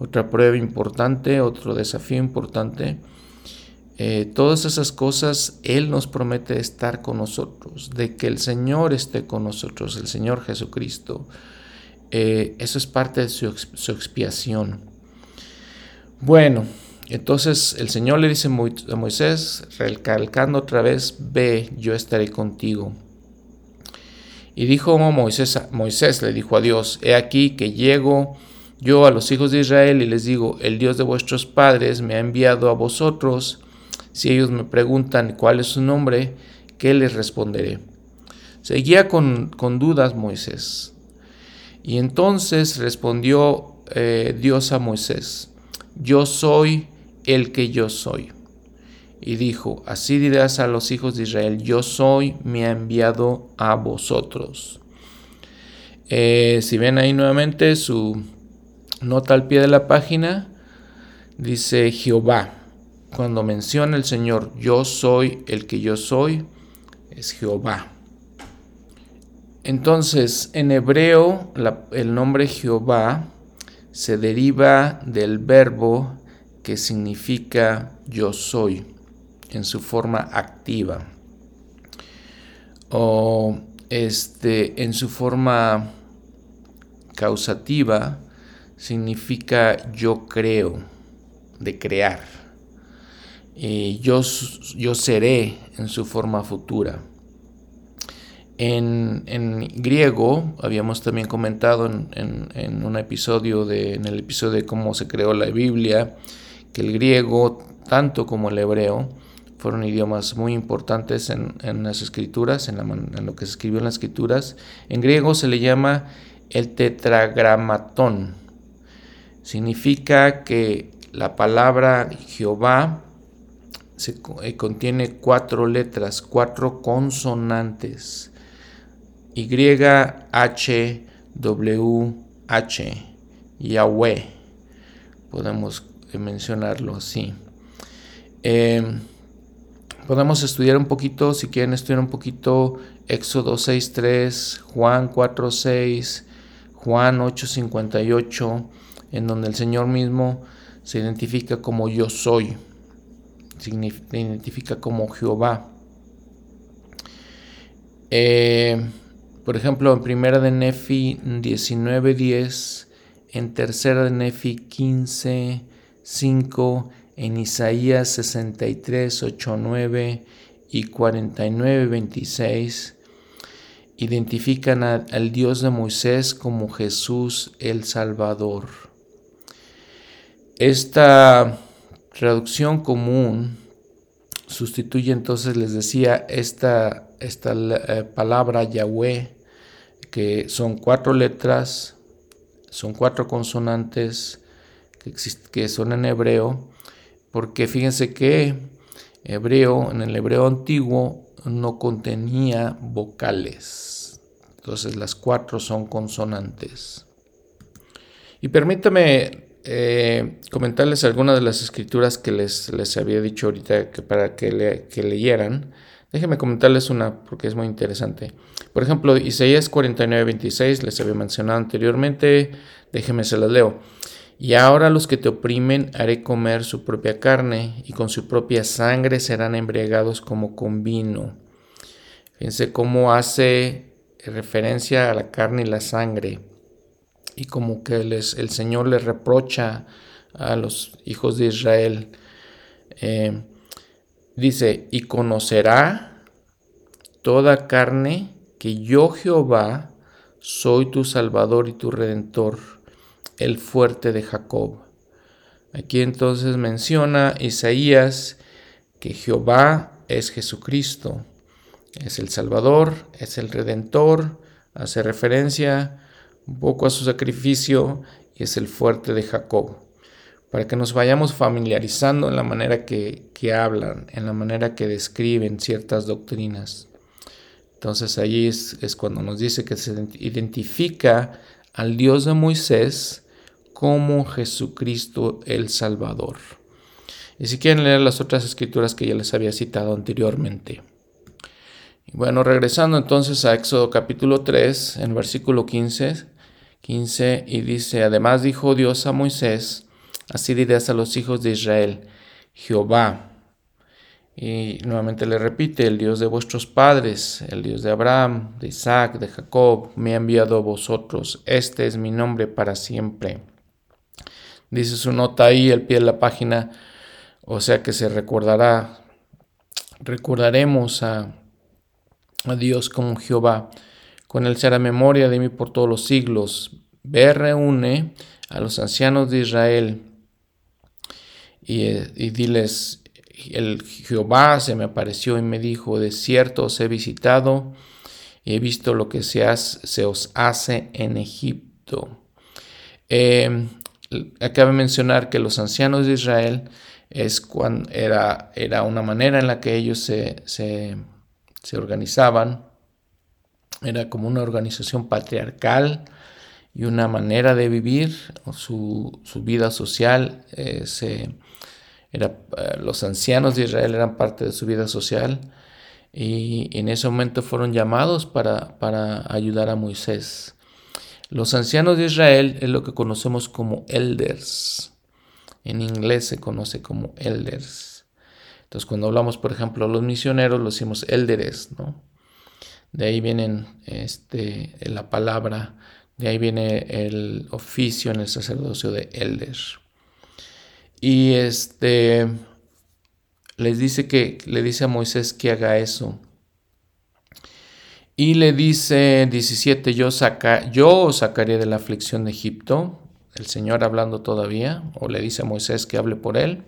Speaker 2: otra prueba importante, otro desafío importante. Eh, todas esas cosas Él nos promete estar con nosotros, de que el Señor esté con nosotros, el Señor Jesucristo. eso es parte de su, su expiación. Bueno, entonces el Señor le dice a Moisés, recalcando otra vez, ve, yo estaré contigo. Y dijo Moisés, Moisés le dijo a Dios, he aquí que llego yo a los hijos de Israel y les digo, el Dios de vuestros padres me ha enviado a vosotros. Si ellos me preguntan cuál es su nombre, ¿qué les responderé? Seguía con, dudas Moisés. Y entonces respondió eh, Dios a Moisés, yo soy el que yo soy. Y dijo, así dirás a los hijos de Israel, yo soy, me ha enviado a vosotros. Eh, si ven ahí nuevamente su nota al pie de la página, dice Jehová. Cuando menciona el Señor, yo soy el que yo soy, es Jehová. Entonces, en hebreo, el nombre Jehová se deriva del verbo que significa yo soy en su forma activa. O este en su forma causativa significa yo creo de crear. Y yo, yo seré en su forma futura. En, griego, habíamos también comentado en, un episodio de, en el episodio de cómo se creó la Biblia, que el griego, tanto como el hebreo, fueron idiomas muy importantes en, las escrituras, en, en, lo que se escribió en las escrituras. En griego se le llama el tetragramatón. Significa que la palabra Jehová eh, contiene cuatro letras, cuatro consonantes. Y, H, W, H, Yahweh. Podemos mencionarlo así. Em, podemos estudiar un poquito, si quieren estudiar un poquito, Éxodo 6.3, Juan 4.6, Juan 8.58, en donde el Señor mismo se identifica como yo soy, se identifica como Jehová. Eh, por ejemplo, en primera de Nefi 19.10, en tercera de Nefi 15.5, en Isaías 63, 8, 9 y 49, 26, identifican al Dios de Moisés como Jesús el Salvador. Esta traducción común sustituye entonces, les decía, esta, esta eh, palabra Yahweh que son cuatro letras, son cuatro consonantes que, que son en hebreo, porque fíjense que hebreo, en el hebreo antiguo no contenía vocales. Entonces las cuatro son consonantes. Y permítame eh, comentarles algunas de las escrituras que les, les había dicho ahorita que para que, leyeran. Déjenme comentarles una porque es muy interesante. Por ejemplo, Isaías 49, 26, les había mencionado anteriormente. Déjenme se las leo. Y ahora los que te oprimen haré comer su propia carne y con su propia sangre serán embriagados como con vino. Fíjense cómo hace referencia a la carne y la sangre y como que les, el Señor les reprocha a los hijos de Israel. Eh, dice, y conocerá toda carne que yo Jehová soy tu Salvador y tu Redentor el fuerte de Jacob. Aquí entonces menciona Isaías que Jehová es Jesucristo, es el Salvador, es el Redentor, hace referencia un poco a su sacrificio y es el fuerte de Jacob, para que nos vayamos familiarizando en la manera que, que hablan, en la manera que describen ciertas doctrinas. Entonces ahí es, es cuando nos dice que se identifica al Dios de Moisés como Jesucristo el Salvador. Y si quieren leer las otras escrituras que ya les había citado anteriormente. Bueno, regresando entonces a Éxodo capítulo 3, en versículo 15, 15, y dice, además dijo Dios a Moisés, así dirás a los hijos de Israel, Jehová. Y nuevamente le repite, el Dios de vuestros padres, el Dios de Abraham, de Isaac, de Jacob, me ha enviado a vosotros. Este es mi nombre para siempre dice su nota ahí al pie de la página, o sea que se recordará, recordaremos a, a Dios como Jehová, con él será memoria de mí por todos los siglos. Ve, reúne a los ancianos de Israel y, y diles, el Jehová se me apareció y me dijo, de cierto os he visitado y he visto lo que se, se os hace en Egipto. Eh, Acabe mencionar que los ancianos de Israel es cuando era, era una manera en la que ellos se, se, organizaban, era como una organización patriarcal y una manera de vivir, su, su vida social, eh, era, eh, los ancianos de Israel eran parte de su vida social y en ese momento fueron llamados para, para ayudar a Moisés. Los ancianos de Israel es lo que conocemos como elders. En inglés se conoce como elders. Entonces, cuando hablamos, por ejemplo, los misioneros, lo decimos elderes, ¿no? De ahí viene este, la palabra, de ahí viene el oficio en el sacerdocio de elder. Y este les dice que le dice a Moisés que haga eso. Y le dice 17, yo, saca, yo os sacaré de la aflicción de Egipto, el Señor hablando todavía, o le dice a Moisés que hable por él.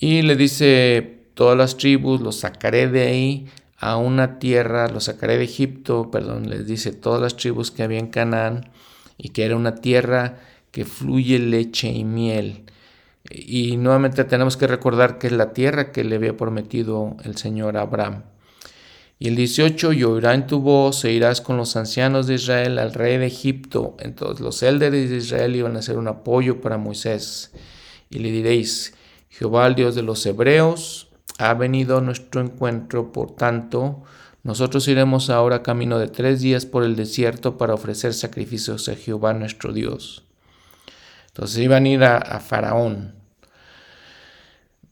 Speaker 2: Y le dice, todas las tribus los sacaré de ahí a una tierra, los sacaré de Egipto, perdón, les dice todas las tribus que había en Canaán y que era una tierra que fluye leche y miel. Y nuevamente tenemos que recordar que es la tierra que le había prometido el Señor Abraham. Y el 18, y oirá en tu voz e irás con los ancianos de Israel al rey de Egipto. Entonces los élderes de Israel iban a ser un apoyo para Moisés. Y le diréis, Jehová, el Dios de los hebreos, ha venido a nuestro encuentro, por tanto, nosotros iremos ahora camino de tres días por el desierto para ofrecer sacrificios a Jehová nuestro Dios. Entonces iban a ir a Faraón.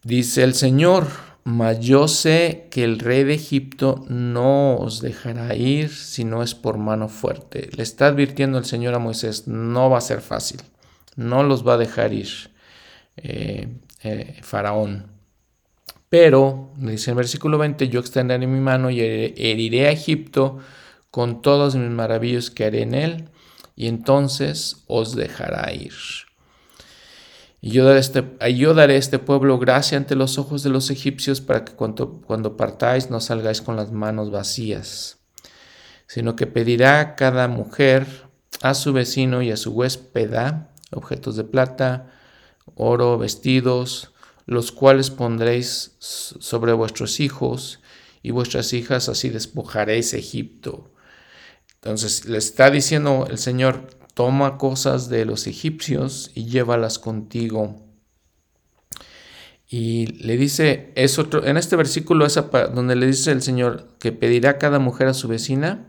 Speaker 2: Dice el Señor, mas yo sé que el rey de Egipto no os dejará ir si no es por mano fuerte. Le está advirtiendo el Señor a Moisés, no va a ser fácil, no los va a dejar ir eh, eh, Faraón. Pero, dice el versículo 20, yo extenderé mi mano y heriré a Egipto con todos mis maravillos que haré en él, y entonces os dejará ir. Y yo daré, este, yo daré este pueblo gracia ante los ojos de los egipcios para que cuando, cuando partáis no salgáis con las manos vacías, sino que pedirá cada mujer a su vecino y a su huéspeda objetos de plata, oro, vestidos, los cuales pondréis sobre vuestros hijos y vuestras hijas, así despojaréis Egipto. Entonces le está diciendo el Señor, toma cosas de los egipcios y llévalas contigo. Y le dice, es otro, en este versículo es donde le dice el Señor que pedirá cada mujer a su vecina,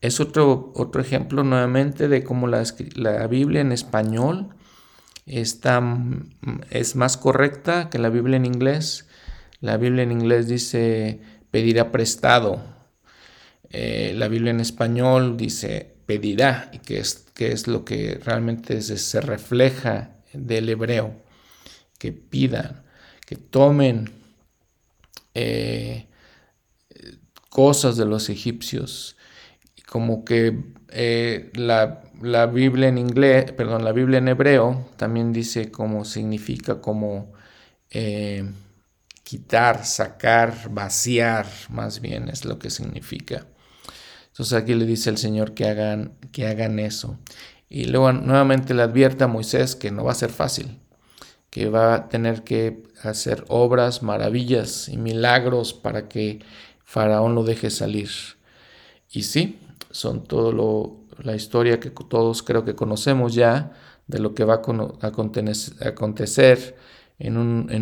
Speaker 2: es otro, otro ejemplo nuevamente de cómo la, la Biblia en español está, es más correcta que la Biblia en inglés. La Biblia en inglés dice pedirá prestado. Eh, la Biblia en español dice pedirá, y que es, es lo que realmente se, refleja del hebreo, que pidan, que tomen eh, cosas de los egipcios, como que eh, la, la, Biblia en inglés, perdón, la Biblia en hebreo también dice como significa como quitar, sacar, vaciar, más bien es lo que significa. Entonces aquí le dice el Señor que hagan, que hagan eso. Y luego nuevamente le advierte a Moisés que no va a ser fácil, que va a tener que hacer obras, maravillas y milagros para que Faraón lo deje salir. Y sí, son todo lo, la historia que todos creo que conocemos ya de lo que va a acontecer en,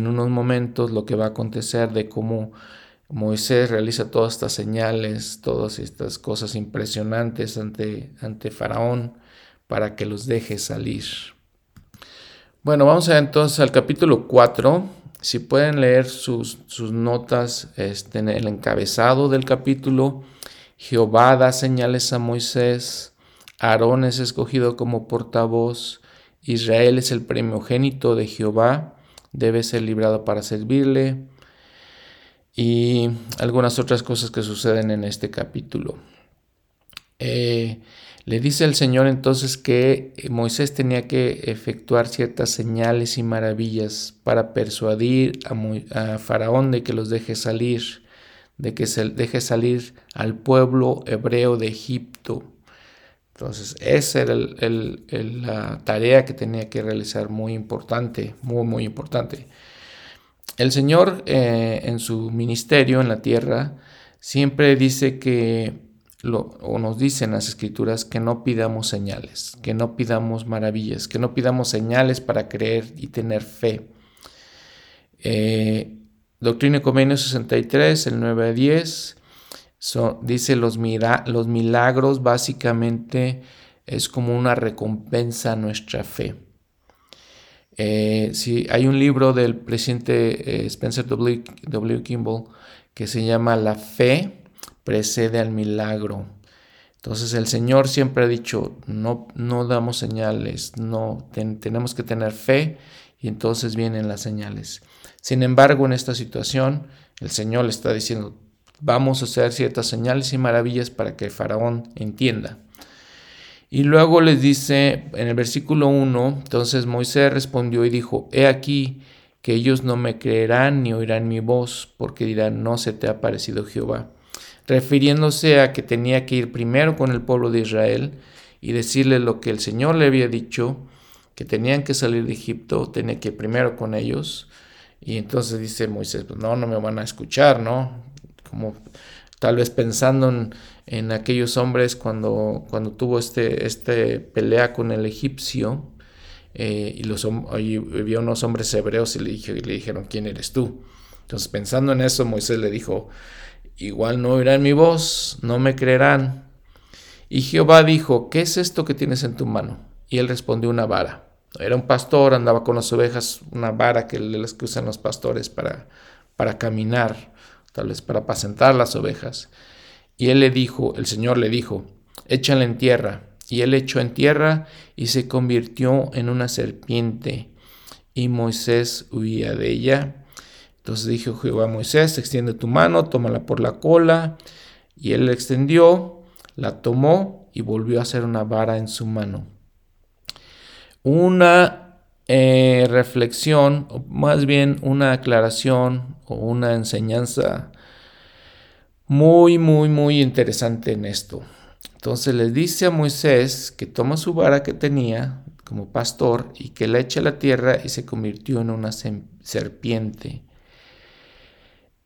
Speaker 2: unos momentos lo que va a acontecer de cómo Moisés realiza todas estas señales, todas estas cosas impresionantes ante, ante Faraón para que los deje salir. Bueno, vamos a entonces al capítulo 4. Si pueden leer sus, sus notas este, en el encabezado del capítulo, Jehová da señales a Moisés, Aarón es escogido como portavoz, Israel es el primogénito de Jehová, debe ser librado para servirle y algunas otras cosas que suceden en este capítulo. Eh, le dice el Señor entonces que Moisés tenía que efectuar ciertas señales y maravillas para persuadir a, a, Faraón de que los deje salir, de que se deje salir al pueblo hebreo de Egipto. Entonces, esa era la tarea que tenía que realizar, muy importante, muy, muy importante. El Señor eh, en su ministerio en la tierra siempre dice que, o nos dicen las escrituras, que no pidamos señales, que no pidamos maravillas, que no pidamos señales para creer y tener fe. Eh, Doctrina y Convenio 63, el 9 a 10 dice los, los milagros básicamente es como una recompensa a nuestra fe. Eh, hay un libro del presidente eh, Spencer w, w. Kimball que se llama La fe precede al milagro. Entonces el Señor siempre ha dicho, no, no damos señales, no tenemos que tener fe y entonces vienen las señales. Sin embargo, en esta situación, el Señor le está diciendo, Vamos a hacer ciertas señales y maravillas para que el faraón entienda. Y luego les dice en el versículo 1, entonces Moisés respondió y dijo, he aquí que ellos no me creerán ni oirán mi voz, porque dirán, no se te ha parecido Jehová, refiriéndose a que tenía que ir primero con el pueblo de Israel y decirle lo que el Señor le había dicho, que tenían que salir de Egipto, tenía que ir primero con ellos. Y entonces dice Moisés, pues no, no me van a escuchar, ¿no? como tal vez pensando en, aquellos hombres cuando, cuando tuvo este, este pelea con el egipcio eh, y los, unos hombres hebreos y le, le dijeron, ¿quién eres tú? Entonces pensando en eso, Moisés le dijo, igual no oirán mi voz, no me creerán. Y Jehová dijo, ¿qué es esto que tienes en tu mano? Y él respondió, una vara. Era un pastor, andaba con las ovejas, una vara que las que usan los pastores para, para caminar tal vez para apacentar las ovejas. Y él le dijo, el Señor le dijo, échale en tierra. Y él echó en tierra y se convirtió en una serpiente. Y Moisés huía de ella. Entonces dijo Jehová a Moisés, extiende tu mano, tómala por la cola. Y él la extendió, la tomó y volvió a hacer una vara en su mano. Una eh, reflexión, o más bien una aclaración o una enseñanza muy, muy, muy interesante en esto. Entonces le dice a Moisés que toma su vara que tenía, como pastor y que la echa a la tierra y se convirtió en una serpiente.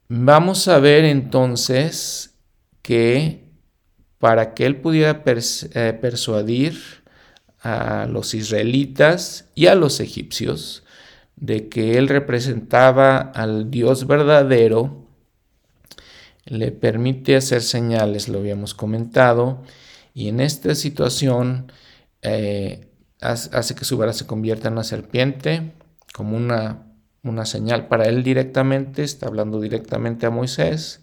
Speaker 2: Vamos a ver entonces que para que él pudiera eh, persuadir a los israelitas y a los egipcios de que él representaba al Dios verdadero, le permite hacer señales, lo habíamos comentado, y en esta situación eh, hace que su vara se convierta en una serpiente, como una, una señal para él directamente, está hablando directamente a Moisés.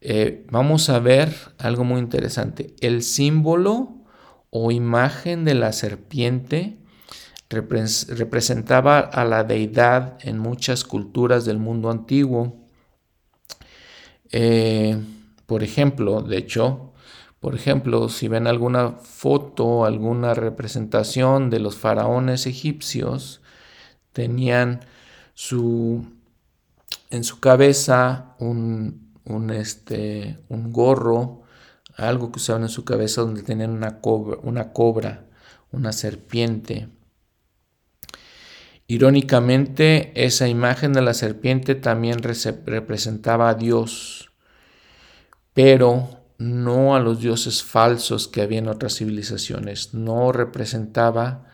Speaker 2: Eh, vamos a ver algo muy interesante. El símbolo o imagen de la serpiente representaba a la deidad en muchas culturas del mundo antiguo. Eh, por ejemplo, de hecho, por ejemplo, si ven alguna foto, alguna representación de los faraones egipcios, tenían su, en su cabeza un, un, este, un gorro, algo que usaban en su cabeza donde tenían una cobra, una, cobra, una serpiente. Irónicamente, esa imagen de la serpiente también representaba a Dios, pero no a los dioses falsos que había en otras civilizaciones. No representaba,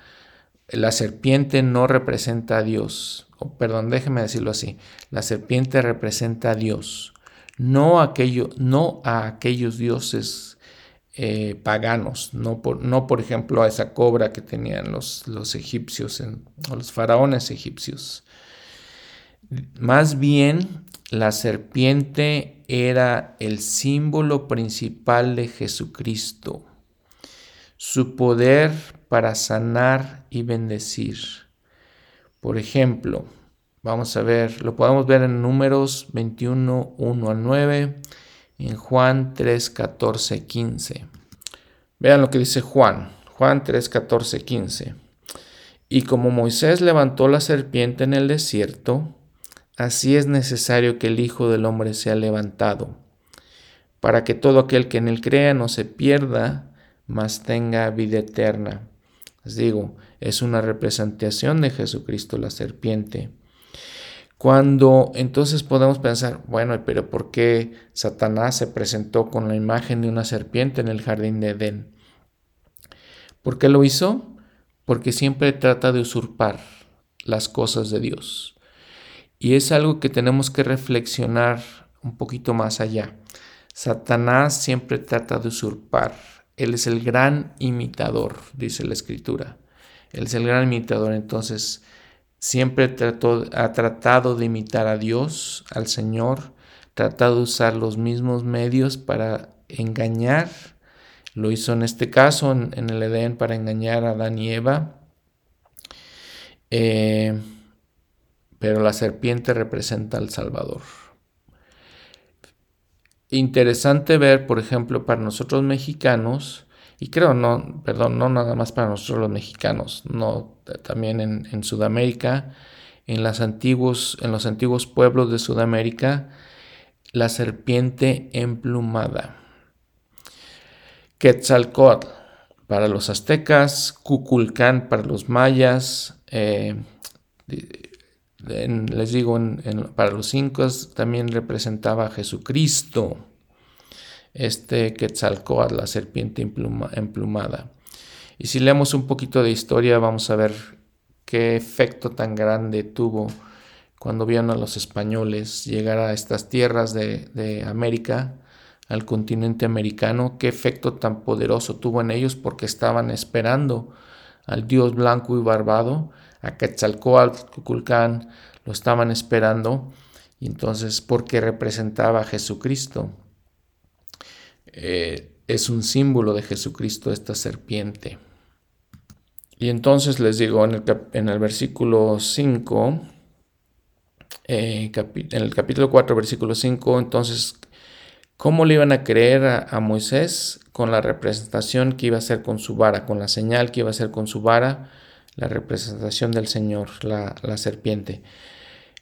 Speaker 2: la serpiente no representa a Dios. perdón, déjeme decirlo así. La serpiente representa a Dios, no, no a aquellos dioses eh, paganos, no por, no por ejemplo a esa cobra que tenían los, los egipcios o los faraones egipcios. Más bien, la serpiente era el símbolo principal de Jesucristo, su poder para sanar y bendecir. Por ejemplo, vamos a ver, lo podemos ver en números 21, 1 al 9, en Juan 3, 14, 15. Vean lo que dice Juan, Juan 3, 14, 15. Y como Moisés levantó la serpiente en el desierto, Así es necesario que el Hijo del Hombre sea levantado, para que todo aquel que en él crea no se pierda, mas tenga vida eterna. Les digo, es una representación de Jesucristo la serpiente. Cuando entonces podemos pensar, bueno, pero ¿por qué Satanás se presentó con la imagen de una serpiente en el jardín de Edén? ¿Por qué lo hizo? Porque siempre trata de usurpar las cosas de Dios. Y es algo que tenemos que reflexionar un poquito más allá. Satanás siempre trata de usurpar. Él es el gran imitador, dice la escritura. Él es el gran imitador. Entonces, siempre ha tratado de imitar a Dios, al Señor, tratado de usar los mismos medios para engañar. Lo hizo en este caso, en, el Edén, para engañar a Adán y Eva. Eh, pero la serpiente representa al Salvador. Interesante ver, por ejemplo, para nosotros mexicanos, y creo no, perdón, no nada más para nosotros los mexicanos, no también en, Sudamérica, en, las antiguos, en los antiguos pueblos de Sudamérica, la serpiente emplumada. Quetzalcoatl para los aztecas, Cuculcán para los mayas, eh, les digo, para los incas también representaba a Jesucristo, este Quetzalcoatl, la serpiente emplumada. Y si leemos un poquito de historia, vamos a ver qué efecto tan grande tuvo cuando vieron a los españoles llegar a estas tierras de, América, al continente americano, qué efecto tan poderoso tuvo en ellos porque estaban esperando al Dios blanco y barbado a Quetzalcoatl, Cuculcán, lo estaban esperando, y entonces, porque representaba a Jesucristo. Eh, es un símbolo de Jesucristo esta serpiente. Y entonces les digo en el, versículo 5, eh, en el capítulo 4, versículo 5, entonces, ¿cómo le iban a creer a, Moisés con la representación que iba a hacer con su vara, con la señal que iba a hacer con su vara? la representación del Señor, la, serpiente.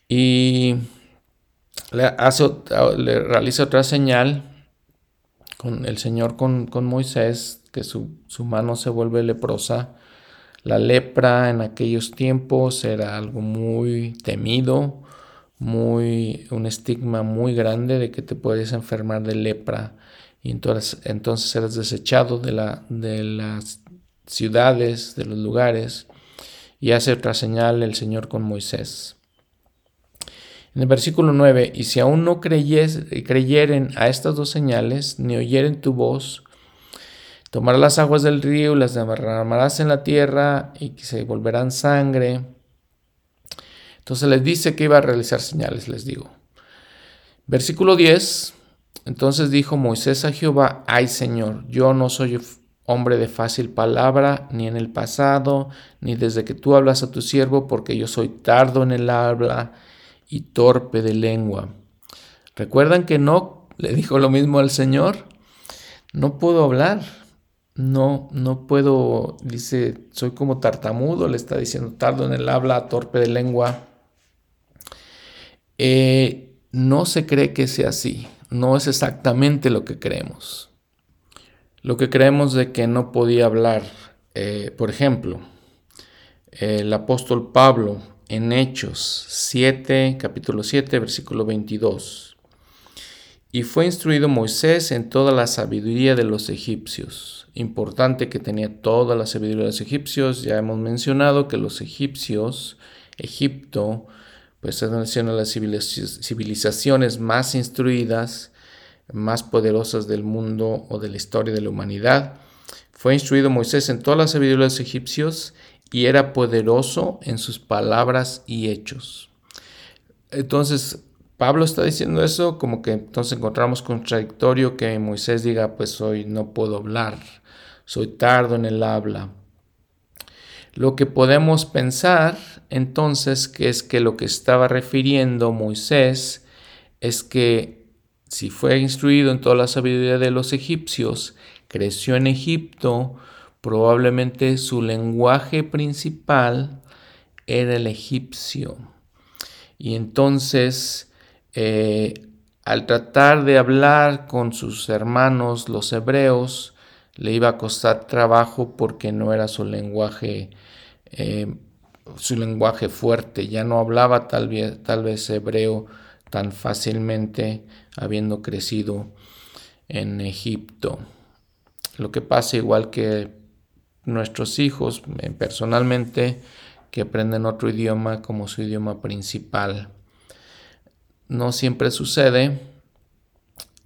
Speaker 2: Y le, hace, le, realiza otra señal con el Señor con, Moisés, que su, mano se vuelve leprosa, La lepra en aquellos tiempos era algo muy temido, muy un estigma muy grande de que te puedes enfermar de lepra y entonces, entonces eras desechado de, la, de las ciudades, de los lugares y hace otra señal el Señor con Moisés. En el versículo 9, y si aún no creyeren a estas dos señales, ni oyeren tu voz, tomarás las aguas del río, las derramarás en la tierra y que se volverán sangre. Entonces les dice que iba a realizar señales, les digo. Versículo 10, entonces dijo Moisés a Jehová, ay Señor, yo no soy hombre de fácil palabra, ni en el pasado, ni desde que tú hablas a tu siervo, porque yo soy tardo en el habla y torpe de lengua. ¿Recuerdan que no le dijo lo mismo al Señor? No puedo hablar, no, no puedo, dice, soy como tartamudo, le está diciendo tardo en el habla, torpe de lengua. Eh, no se cree que sea así, no es exactamente lo que creemos. Lo que creemos de que no podía hablar, eh, por ejemplo, el apóstol Pablo en Hechos 7, capítulo 7, versículo 22. Y fue instruido Moisés en toda la sabiduría de los egipcios. Importante que tenía toda la sabiduría de los egipcios. Ya hemos mencionado que los egipcios, Egipto, pues es una de las civilizaciones más instruidas, más poderosas del mundo o de la historia de la humanidad. Fue instruido Moisés en toda la sabiduría de los egipcios y era poderoso en sus palabras y hechos. Entonces, Pablo está diciendo eso como que entonces encontramos contradictorio que Moisés diga, pues hoy no puedo hablar, soy tardo en el habla. Lo que podemos pensar entonces que es que lo que estaba refiriendo Moisés es que si fue instruido en toda la sabiduría de los egipcios, creció en Egipto, Probablemente su lenguaje principal era el egipcio. Y entonces, eh, al tratar de hablar con sus hermanos, los hebreos, le iba a costar trabajo porque no era su lenguaje, eh, su lenguaje fuerte. Ya no hablaba tal vez, tal vez hebreo tan fácilmente, habiendo crecido en Egipto. Lo que pasa igual que nuestros hijos eh, personalmente que aprenden otro idioma como su idioma principal. No siempre sucede.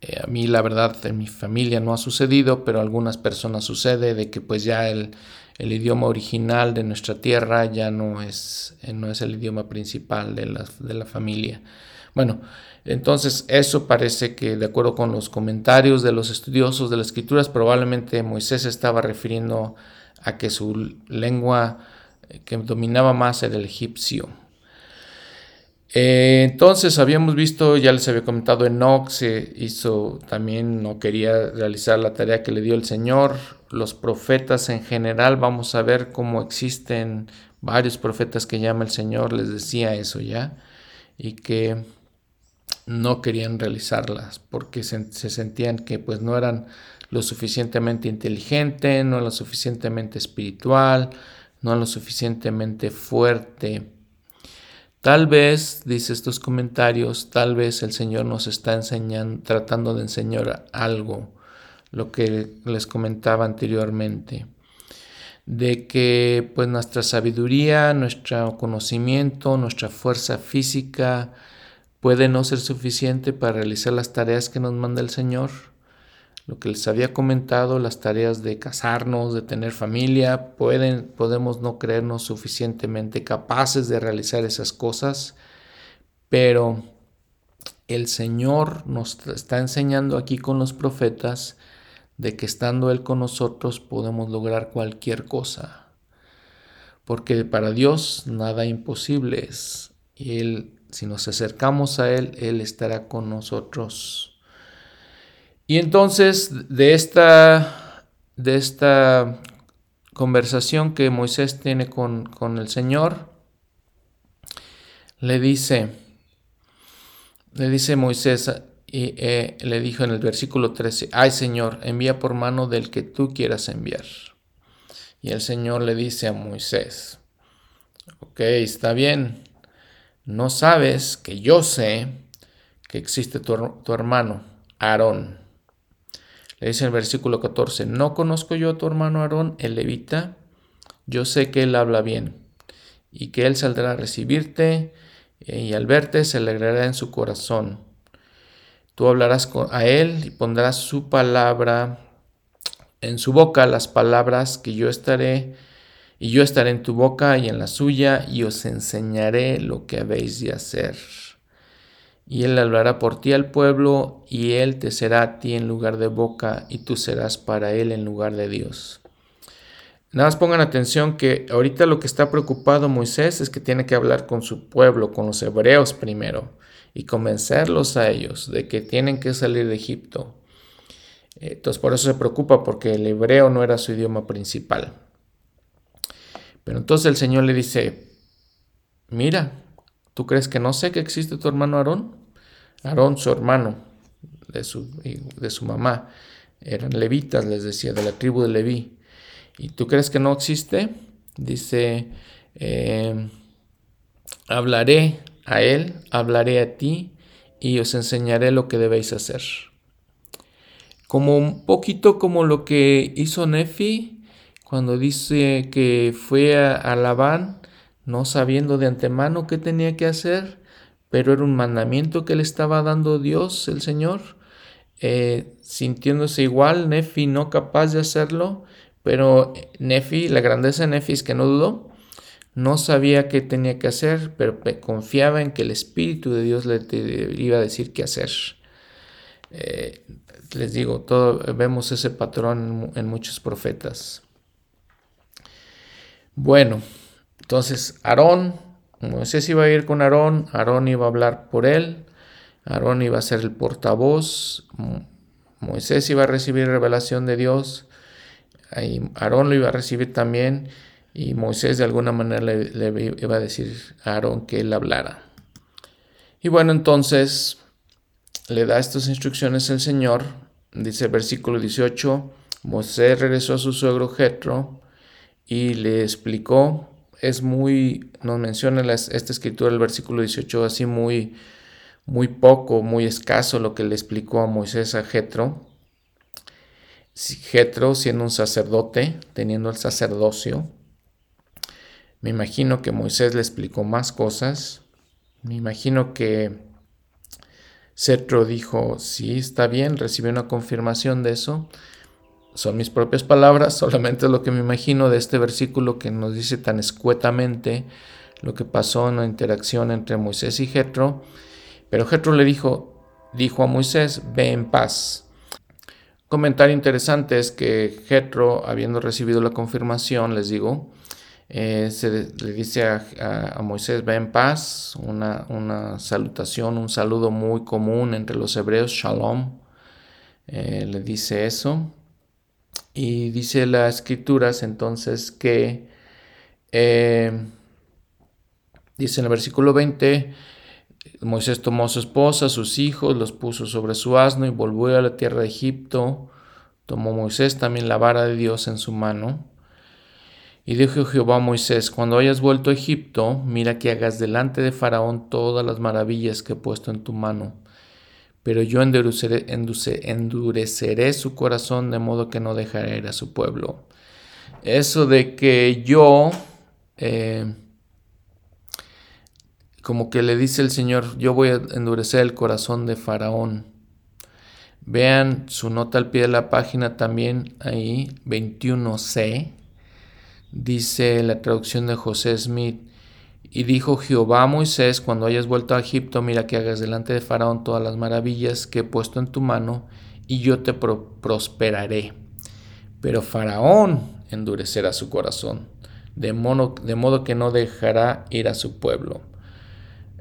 Speaker 2: Eh, a mí la verdad en mi familia no ha sucedido, pero a algunas personas sucede de que pues ya el, idioma original de nuestra tierra ya no es, eh, no es el idioma principal de la, de la familia. Bueno, entonces eso parece que de acuerdo con los comentarios de los estudiosos de las escrituras, probablemente Moisés estaba refiriendo a que su lengua eh, que dominaba más era el egipcio. Eh, entonces habíamos visto, ya les había comentado, Enoch se hizo también, no quería realizar la tarea que le dio el Señor. Los profetas en general, vamos a ver cómo existen varios profetas que llama el Señor, les decía eso ya, y que no querían realizarlas porque se, se sentían que pues no eran lo suficientemente inteligente, no lo suficientemente espiritual, no lo suficientemente fuerte. Tal vez, dice estos comentarios, tal vez el Señor nos está enseñando, tratando de enseñar algo, lo que les comentaba anteriormente, de que pues nuestra sabiduría, nuestro conocimiento, nuestra fuerza física puede no ser suficiente para realizar las tareas que nos manda el Señor lo que les había comentado, las tareas de casarnos, de tener familia, pueden, podemos no creernos suficientemente capaces de realizar esas cosas, pero el Señor nos está enseñando aquí con los profetas de que estando Él con nosotros podemos lograr cualquier cosa, porque para Dios nada imposible es, y Él, si nos acercamos a Él, Él estará con nosotros. Y entonces de esta, de esta conversación que Moisés tiene con, el Señor, le dice, le dice Moisés, y eh, le dijo en el versículo 13, ay Señor, envía por mano del que tú quieras enviar. Y el Señor le dice a Moisés, ok, está bien, no sabes que yo sé que existe tu, tu hermano, Aarón. Le dice en el versículo 14, ¿no conozco yo a tu hermano Aarón, el levita? Yo sé que él habla bien y que él saldrá a recibirte eh, y al verte se alegrará en su corazón. Tú hablarás a él y pondrás su palabra en su boca, las palabras que yo estaré, y yo estaré en tu boca y en la suya, y os enseñaré lo que habéis de hacer. Y él hablará por ti al pueblo, y él te será a ti en lugar de boca, y tú serás para él en lugar de Dios. Nada más pongan atención que ahorita lo que está preocupado Moisés es que tiene que hablar con su pueblo, con los hebreos primero, y convencerlos a ellos de que tienen que salir de Egipto. Entonces por eso se preocupa porque el hebreo no era su idioma principal. Pero entonces el Señor le dice, mira, ¿tú crees que no sé que existe tu hermano Aarón? Aarón, su hermano, de su, de su mamá, eran levitas, les decía, de la tribu de Leví. ¿Y tú crees que no existe? Dice, eh, hablaré a él, hablaré a ti y os enseñaré lo que debéis hacer. Como un poquito como lo que hizo Nefi cuando dice que fue a, Labán no sabiendo de antemano qué tenía que hacer, pero era un mandamiento que le estaba dando Dios, el Señor, eh, sintiéndose igual, Nefi no capaz de hacerlo, pero Nefi, la grandeza de Nefi es que no dudó, no sabía qué tenía que hacer, pero confiaba en que el Espíritu de Dios le iba a decir qué hacer. Eh, les digo, todo, vemos ese patrón en muchos profetas. Bueno, entonces Aarón, Moisés iba a ir con Aarón, Aarón iba a hablar por él, Aarón iba a ser el portavoz, Moisés iba a recibir revelación de Dios, Aarón lo iba a recibir también y Moisés de alguna manera le, iba a decir a Aarón que él hablara. Y bueno, entonces le da estas instrucciones el Señor. Dice el versículo 18, Moisés regresó a su suegro Jetro y le explicó, es muy, nos menciona esta escritura, el versículo 18, así muy, muy poco, muy escaso lo que le explicó a Moisés a Jetro. Jetro siendo un sacerdote, teniendo el sacerdocio. Me imagino que Moisés le explicó más cosas. Me imagino que Cetro dijo, sí, está bien, recibió una confirmación de eso. Son mis propias palabras, solamente lo que me imagino de este versículo que nos dice tan escuetamente lo que pasó en la interacción entre Moisés y Jetro. Pero Jetro le dijo, dijo a Moisés, ve en paz comentario interesante es que Jetro, habiendo recibido la confirmación, les digo, eh, se le dice a, Moisés, ve en paz, una, una, salutación, un saludo muy común entre los hebreos, shalom, eh, le dice eso. Y dice las escrituras entonces que, eh, dice en el versículo 20, Moisés tomó a su esposa, sus hijos, los puso sobre su asno y volvió a la tierra de Egipto. Tomó Moisés también la vara de Dios en su mano. Y dijo Jehová a Moisés, cuando hayas vuelto a Egipto, mira que hagas delante de Faraón todas las maravillas que he puesto en tu mano. Pero yo endureceré, su corazón de modo que no dejaré ir a su pueblo. Eso de que yo... Eh, como que le dice el Señor, yo voy a endurecer el corazón de Faraón. Vean su nota al pie de la página también ahí, 21c. Dice la traducción de José Smith. Y dijo Jehová a Moisés, cuando hayas vuelto a Egipto, mira que hagas delante de Faraón todas las maravillas que he puesto en tu mano, y yo te prosperaré. Pero Faraón endurecerá su corazón, de modo que no dejará ir a su pueblo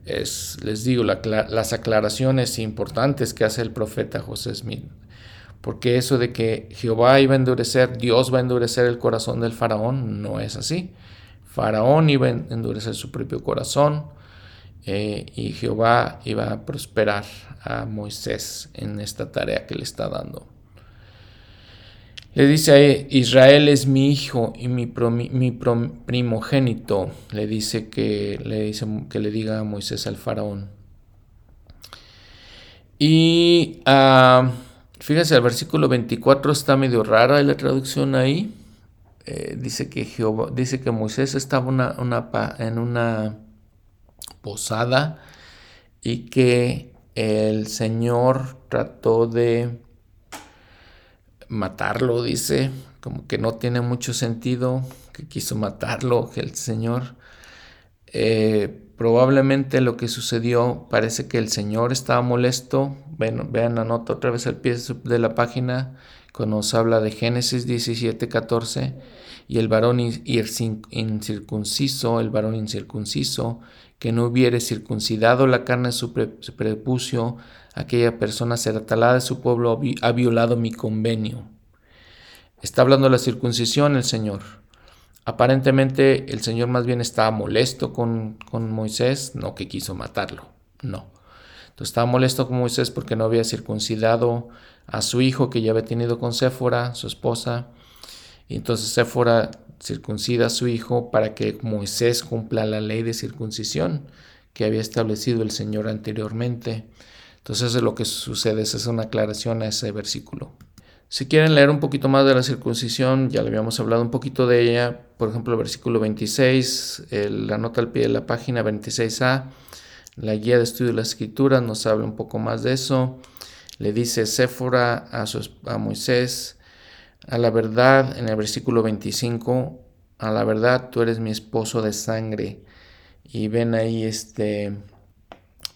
Speaker 2: es, les digo, las aclaraciones importantes que hace el profeta José Smith. Porque eso de que Jehová iba a endurecer, Dios va a endurecer el corazón del faraón, no es así. Faraón iba a endurecer su propio corazón eh, y Jehová iba a prosperar a Moisés en esta tarea que le está dando. Le dice a Israel es mi hijo y mi, mi primogénito. Le dice, que, le dice que le diga a Moisés al faraón. Y uh, fíjense, el versículo 24 está medio rara la traducción ahí. Eh, dice que Jehová, dice que Moisés estaba en una posada y que el Señor trató de matarlo, dice, como que no tiene mucho sentido, que quiso matarlo, el Señor. Eh, probablemente lo que sucedió, parece que el Señor estaba molesto. Bueno, vean la nota otra vez al pie de la página, cuando nos habla de Génesis 17, 14, y el varón incircunciso, el varón incircunciso, que no hubiere circuncidado la carne de su prepucio, aquella persona será talada de su pueblo, ha violado mi convenio. Está hablando de la circuncisión el Señor. Aparentemente el Señor más bien estaba molesto con, con Moisés, no que quiso matarlo, no. Entonces estaba molesto con Moisés porque no había circuncidado a su hijo que ya había tenido con Séfora, su esposa. Y entonces Séfora circuncida a su hijo para que Moisés cumpla la ley de circuncisión que había establecido el Señor anteriormente. Entonces lo que sucede, es una aclaración a ese versículo. Si quieren leer un poquito más de la circuncisión, ya le habíamos hablado un poquito de ella, por ejemplo, el versículo 26, la nota al pie de la página 26a, la guía de estudio de la escritura nos habla un poco más de eso. Le dice Séfora a, a Moisés, a la verdad, en el versículo 25, a la verdad tú eres mi esposo de sangre. Y ven ahí este,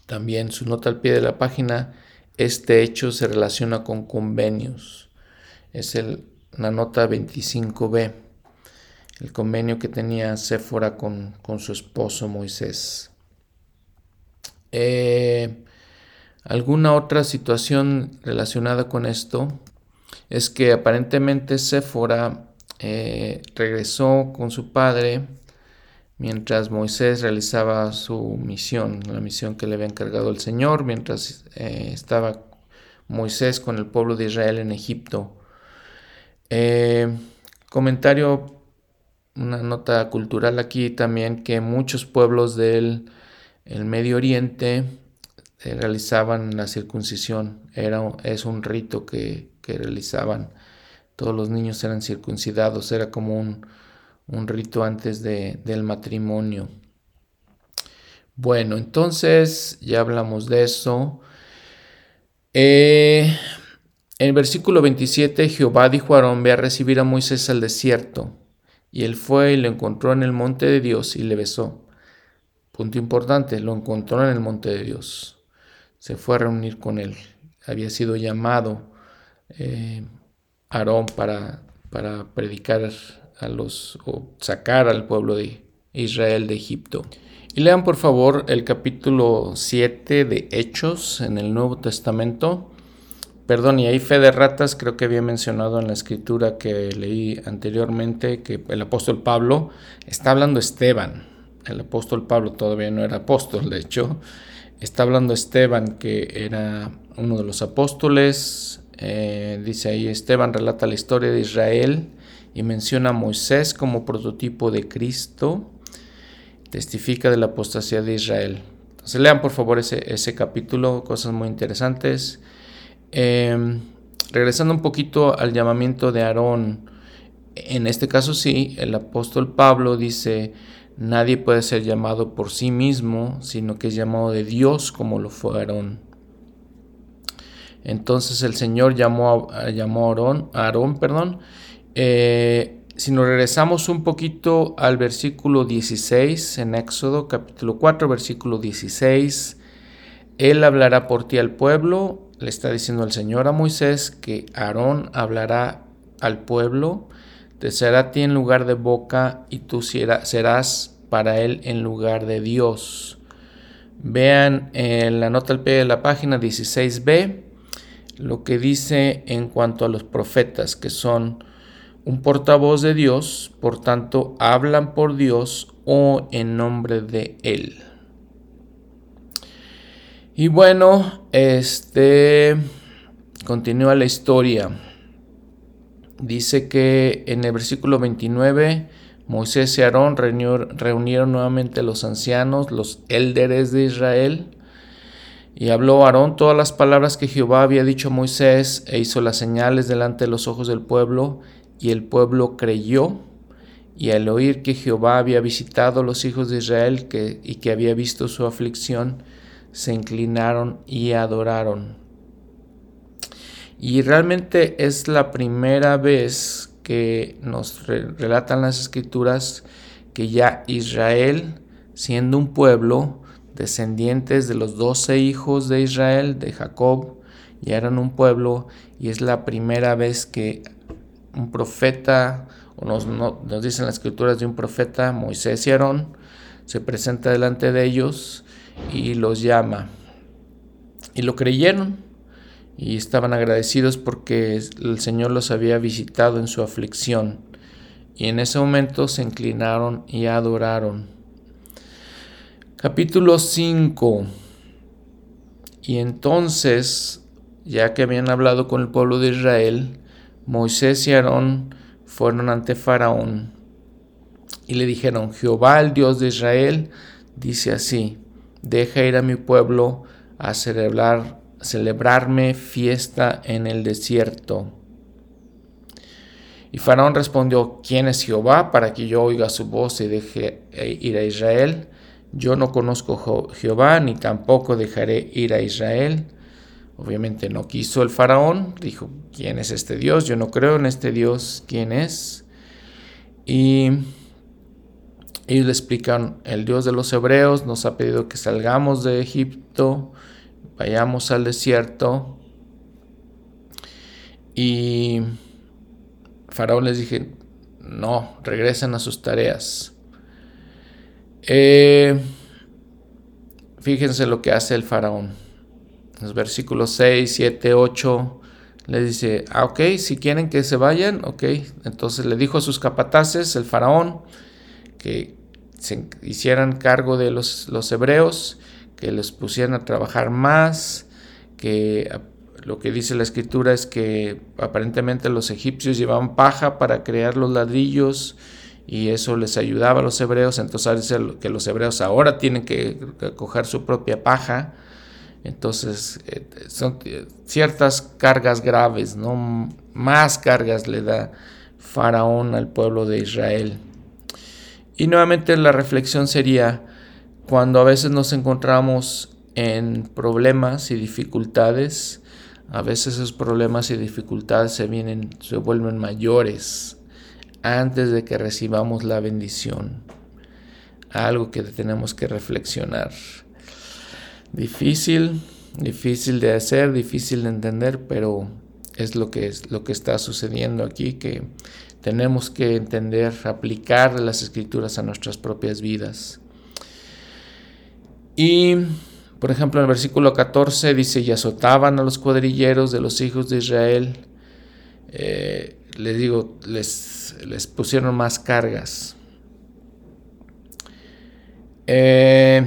Speaker 2: también su nota al pie de la página, este hecho se relaciona con convenios es el, la nota 25b, el convenio que tenía Séfora con, su esposo Moisés. Eh, alguna otra situación relacionada con esto es que aparentemente Séfora eh, regresó con su padre mientras Moisés realizaba su misión, la misión que le había encargado el Señor, mientras eh, estaba Moisés con el pueblo de Israel en Egipto. Eh, comentario, una nota cultural aquí también, que muchos pueblos del el Medio Oriente eh, realizaban la circuncisión. Era, es un rito que, realizaban. Todos los niños eran circuncidados, era como un, rito antes del matrimonio. Bueno, entonces ya hablamos de eso. Eh, en el versículo 27, Jehová dijo a Aarón, ve a recibir a Moisés al desierto. Y él fue y lo encontró en el monte de Dios y le besó. Punto importante, lo encontró en el monte de Dios. Se fue a reunir con él. Había sido llamado eh, Aarón para, para predicar a los o sacar al pueblo de Israel de Egipto. Y lean por favor el capítulo 7 de Hechos en el Nuevo Testamento Perdón, y ahí fe de ratas, creo que había mencionado en la escritura que leí anteriormente que el apóstol Pablo está hablando Esteban. El apóstol Pablo todavía no era apóstol, de hecho. Está hablando Esteban, que era uno de los apóstoles. Eh, dice ahí, Esteban relata la historia de Israel y menciona a Moisés como prototipo de Cristo. Testifica de la apostasía de Israel. Entonces lean por favor ese, ese capítulo, cosas muy interesantes. Em, regresando un poquito al llamamiento de Aarón, en este caso sí, el apóstol Pablo dice, nadie puede ser llamado por sí mismo, sino que es llamado de Dios como lo fue Aarón. Entonces el Señor llamó a, llamó a Aarón, perdón. Eh, si nos regresamos un poquito al versículo 16 en Éxodo capítulo 4, versículo 16, Él hablará por ti al pueblo le está diciendo el Señor a Moisés que Aarón hablará al pueblo, te será a ti en lugar de boca y tú serás para él en lugar de Dios. Vean en la nota al pie de la página 16b lo que dice en cuanto a los profetas, que son un portavoz de Dios, por tanto hablan por Dios o en nombre de Él. Y bueno, este continúa la historia. Dice que en el versículo 29 Moisés y Aarón reunieron nuevamente a los ancianos, los élderes de Israel, y habló Aarón todas las palabras que Jehová había dicho a Moisés, e hizo las señales delante de los ojos del pueblo, y el pueblo creyó, y al oír que Jehová había visitado a los hijos de Israel y que había visto su aflicción, se inclinaron y adoraron. Y realmente es la primera vez que nos relatan las escrituras que ya Israel, siendo un pueblo, descendientes de los doce hijos de Israel, de Jacob, ya eran un pueblo y es la primera vez que un profeta, o nos, nos dicen las escrituras de un profeta, Moisés y Aarón, se presenta delante de ellos y los llama. Y lo creyeron y estaban agradecidos porque el Señor los había visitado en su aflicción. Y en ese momento se inclinaron y adoraron. Capítulo 5. Y entonces, ya que habían hablado con el pueblo de Israel, Moisés y Aarón fueron ante Faraón y le dijeron, Jehová, el Dios de Israel, dice así, deja ir a mi pueblo a celebrar celebrarme fiesta en el desierto. Y Faraón respondió, ¿quién es Jehová para que yo oiga su voz y deje eh, ir a Israel? Yo no conozco Jehová, ni tampoco dejaré ir a Israel. Obviamente no quiso el faraón, dijo, ¿quién es este Dios? Yo no creo en este Dios, ¿quién es? Y ellos le explican, el Dios de los hebreos nos ha pedido que salgamos de Egipto vayamos al desierto. Y Faraón les dije, no, regresen a sus tareas. Eh, fíjense lo que hace el faraón. Los versículos 6, 7, 8 le dice, ah, ok, si quieren que se vayan, ok. Entonces le dijo a sus capataces, el faraón, que se hicieran cargo de los, los hebreos que les pusieran a trabajar más, que lo que dice la escritura es que aparentemente los egipcios llevaban paja para crear los ladrillos y eso les ayudaba a los hebreos, entonces dice que los hebreos ahora tienen que coger su propia paja, entonces eh, son ciertas cargas graves, no más cargas le da Faraón al pueblo de Israel. Y nuevamente la reflexión sería, cuando a veces nos encontramos en problemas y dificultades, a veces esos problemas y dificultades se vienen, se vuelven mayores antes de que recibamos la bendición. Algo que tenemos que reflexionar. Difícil, difícil de hacer, difícil de entender, pero es lo que es lo que está sucediendo aquí que tenemos que entender, aplicar las escrituras a nuestras propias vidas. Y, por ejemplo, en el versículo 14 dice, y azotaban a los cuadrilleros de los hijos de Israel. Eh, les digo, les, les, pusieron más cargas. Eh,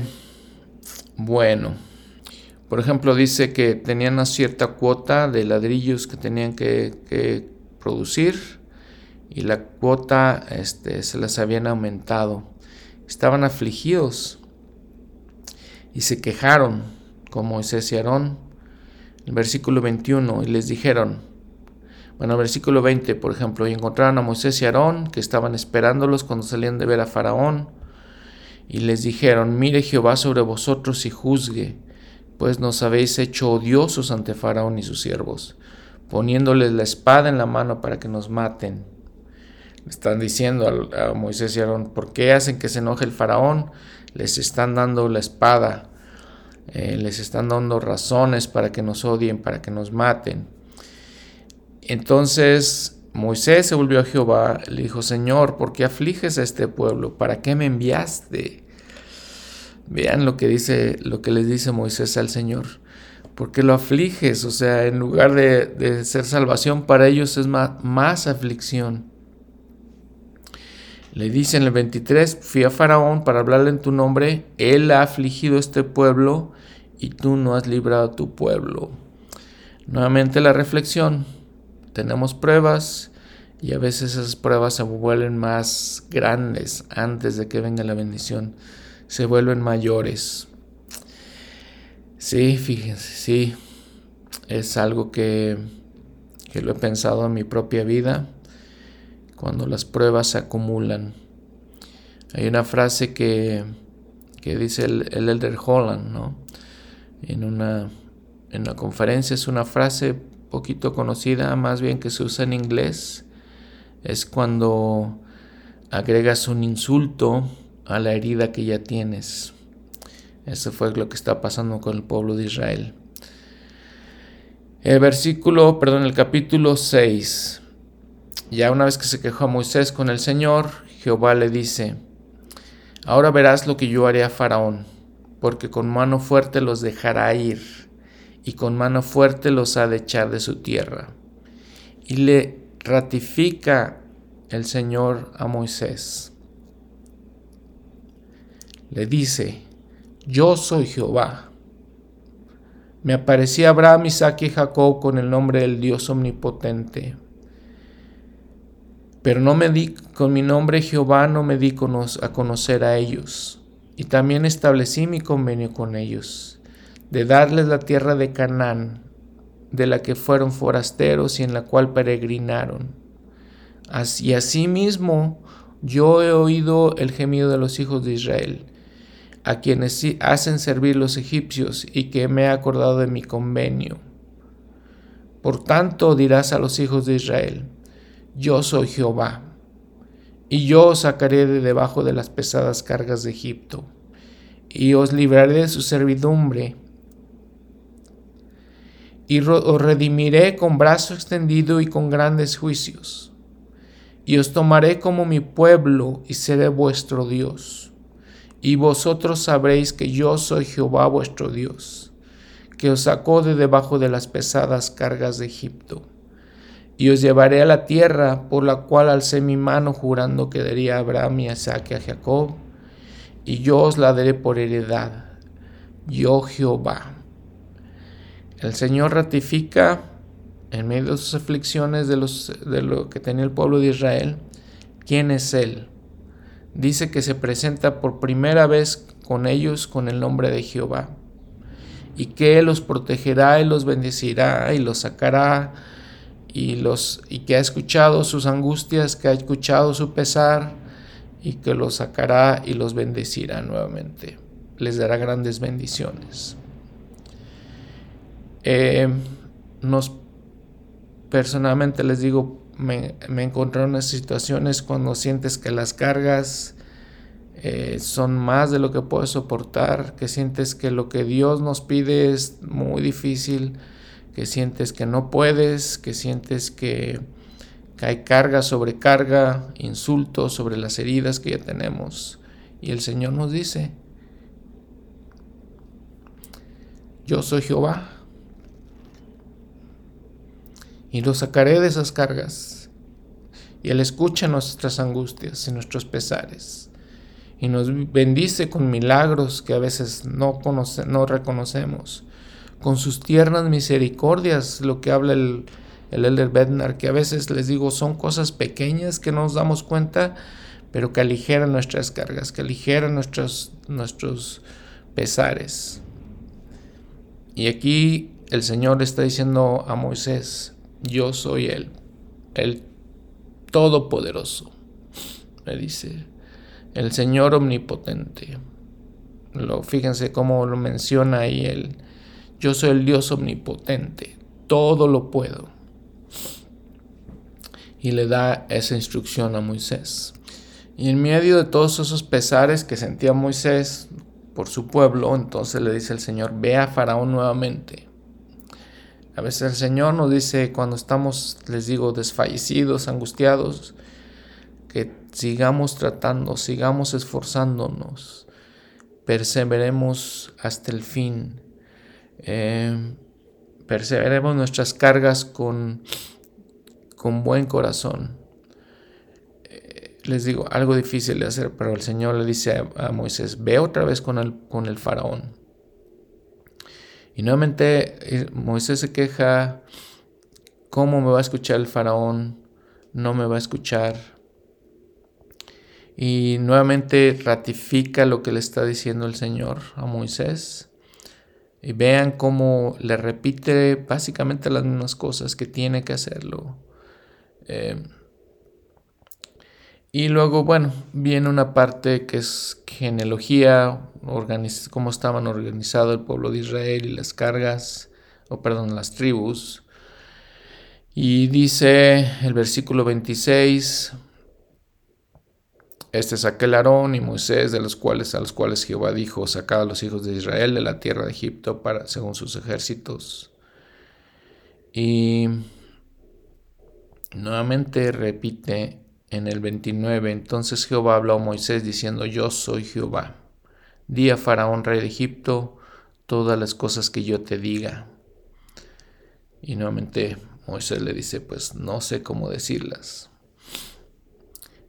Speaker 2: bueno, por ejemplo, dice que tenían una cierta cuota de ladrillos que tenían que, producir y la cuota este, se las habían aumentado. Estaban afligidos y se quejaron con Moisés y Aarón. El versículo 21, y les dijeron, bueno, versículo 20, por ejemplo, y encontraron a Moisés y Aarón, que estaban esperándolos cuando salían de ver a Faraón, y les dijeron, mire Jehová sobre vosotros y juzgue, pues nos habéis hecho odiosos ante Faraón y sus siervos, poniéndoles la espada en la mano para que nos maten. Están diciendo a, Moisés y Aarón, ¿por qué hacen que se enoje el Faraón? Les están dando la espada, eh, les están dando razones para que nos odien, para que nos maten. Entonces Moisés se volvió a Jehová, le dijo, Señor, ¿por qué afliges a este pueblo? ¿Para qué me enviaste? Vean lo que dice, lo que les dice Moisés al Señor. ¿Por qué lo afliges? O sea, en lugar de, ser salvación para ellos es más aflicción. Le dice en el 23, fui a Faraón para hablarle en tu nombre, él ha afligido este pueblo y tú no has librado a tu pueblo. Nuevamente la reflexión, tenemos pruebas Y a veces esas pruebas se vuelven más grandes antes de que venga la bendición. Se vuelven mayores. Sí, fíjense, sí. Es algo que, que lo he pensado en mi propia vida. Cuando las pruebas se acumulan. Hay una frase que, que dice el, el Elder Holland, ¿no? En una, en una conferencia es una frase poquito conocida, más bien que se usa en inglés, es cuando agregas un insulto a la herida que ya tienes. Eso fue lo que está pasando con el pueblo de Israel. El versículo, perdón, el capítulo 6. Ya una vez que se quejó a Moisés con el Señor, Jehová le dice, Ahora verás lo que yo haré a Faraón, porque con mano fuerte los dejará ir y con mano fuerte los ha de echar de su tierra. Y le ratifica el Señor a Moisés. Le dice, yo soy Jehová. Me aparecí Abraham, Isaac y Jacob con el nombre del Dios omnipotente. Pero no me di con mi nombre Jehová, no me di a conocer a ellos. Y también establecí mi convenio con ellos de darles la tierra de Canaán, de la que fueron forasteros y en la cual peregrinaron. Así asimismo yo he oído el gemido de los hijos de Israel, a quienes hacen servir los egipcios y que me he acordado de mi convenio. Por tanto dirás a los hijos de Israel, yo soy Jehová, y yo os sacaré de debajo de las pesadas cargas de Egipto, y os libraré de su servidumbre, y os redimiré con brazo extendido y con grandes juicios. Y os tomaré como mi pueblo y seré vuestro Dios. Y vosotros sabréis que yo soy Jehová vuestro Dios, que os sacó de debajo de las pesadas cargas de Egipto. Y os llevaré a la tierra por la cual alcé mi mano jurando que daría a Abraham y a Isaac y a Jacob, y yo os la daré por heredad. Yo Jehová. El Señor ratifica en medio de sus aflicciones de, los, de lo que tenía el pueblo de Israel, quién es Él. Dice que se presenta por primera vez con ellos con el nombre de Jehová y que Él los protegerá y los bendecirá y los sacará y, los, y que ha escuchado sus angustias, que ha escuchado su pesar y que los sacará y los bendecirá nuevamente. Les dará grandes bendiciones. Eh, nos personalmente les digo, me, me encontré en unas situaciones cuando sientes que las cargas eh, son más de lo que puedes soportar, que sientes que lo que Dios nos pide es muy difícil, que sientes que no puedes, que sientes que, hay carga sobre carga, insultos sobre las heridas que ya tenemos. Y el Señor nos dice, yo soy Jehová y lo sacaré de esas cargas. Y Él escucha nuestras angustias y nuestros pesares. Y nos bendice con milagros que a veces no, no reconocemos. Con sus tiernas misericordias, lo que habla el, el Elder Bednar, que a veces les digo son cosas pequeñas que no nos damos cuenta, pero que aligeran nuestras cargas, que aligeran nuestros, nuestros pesares. Y aquí el Señor está diciendo a Moisés, yo soy Él, el Todopoderoso, me dice, el Señor Omnipotente. Lo, fíjense cómo lo menciona ahí él. Yo soy el Dios omnipotente, todo lo puedo. Y le da esa instrucción a Moisés. Y en medio de todos esos pesares que sentía Moisés por su pueblo, entonces le dice el Señor, ve a Faraón nuevamente a veces el Señor nos dice cuando estamos, les digo, desfallecidos, angustiados, que sigamos tratando, sigamos esforzándonos, perseveremos hasta el fin, eh, perseveremos nuestras cargas con, con buen corazón. Eh, les digo, algo difícil de hacer, pero el Señor le dice a, Moisés, ve otra vez con el, con el faraón y nuevamente eh, Moisés se queja, ¿cómo me va a escuchar el faraón? no me va a escuchar. Y nuevamente ratifica lo que le está diciendo el Señor a Moisés. Y vean cómo le repite básicamente las mismas cosas que tiene que hacerlo. Eh, y luego, bueno, viene una parte que es genealogía, cómo estaban organizado el pueblo de Israel y las cargas, o perdón, las tribus. Y dice el versículo 26, este es aquel Aarón y Moisés, de los cuales, a los cuales Jehová dijo, sacad a los hijos de Israel de la tierra de Egipto para, según sus ejércitos. Y nuevamente repite en el 29, entonces Jehová habló a Moisés diciendo, yo soy Jehová. Di a Faraón, rey de Egipto, todas las cosas que yo te diga. Y nuevamente Moisés le dice, pues no sé cómo decirlas.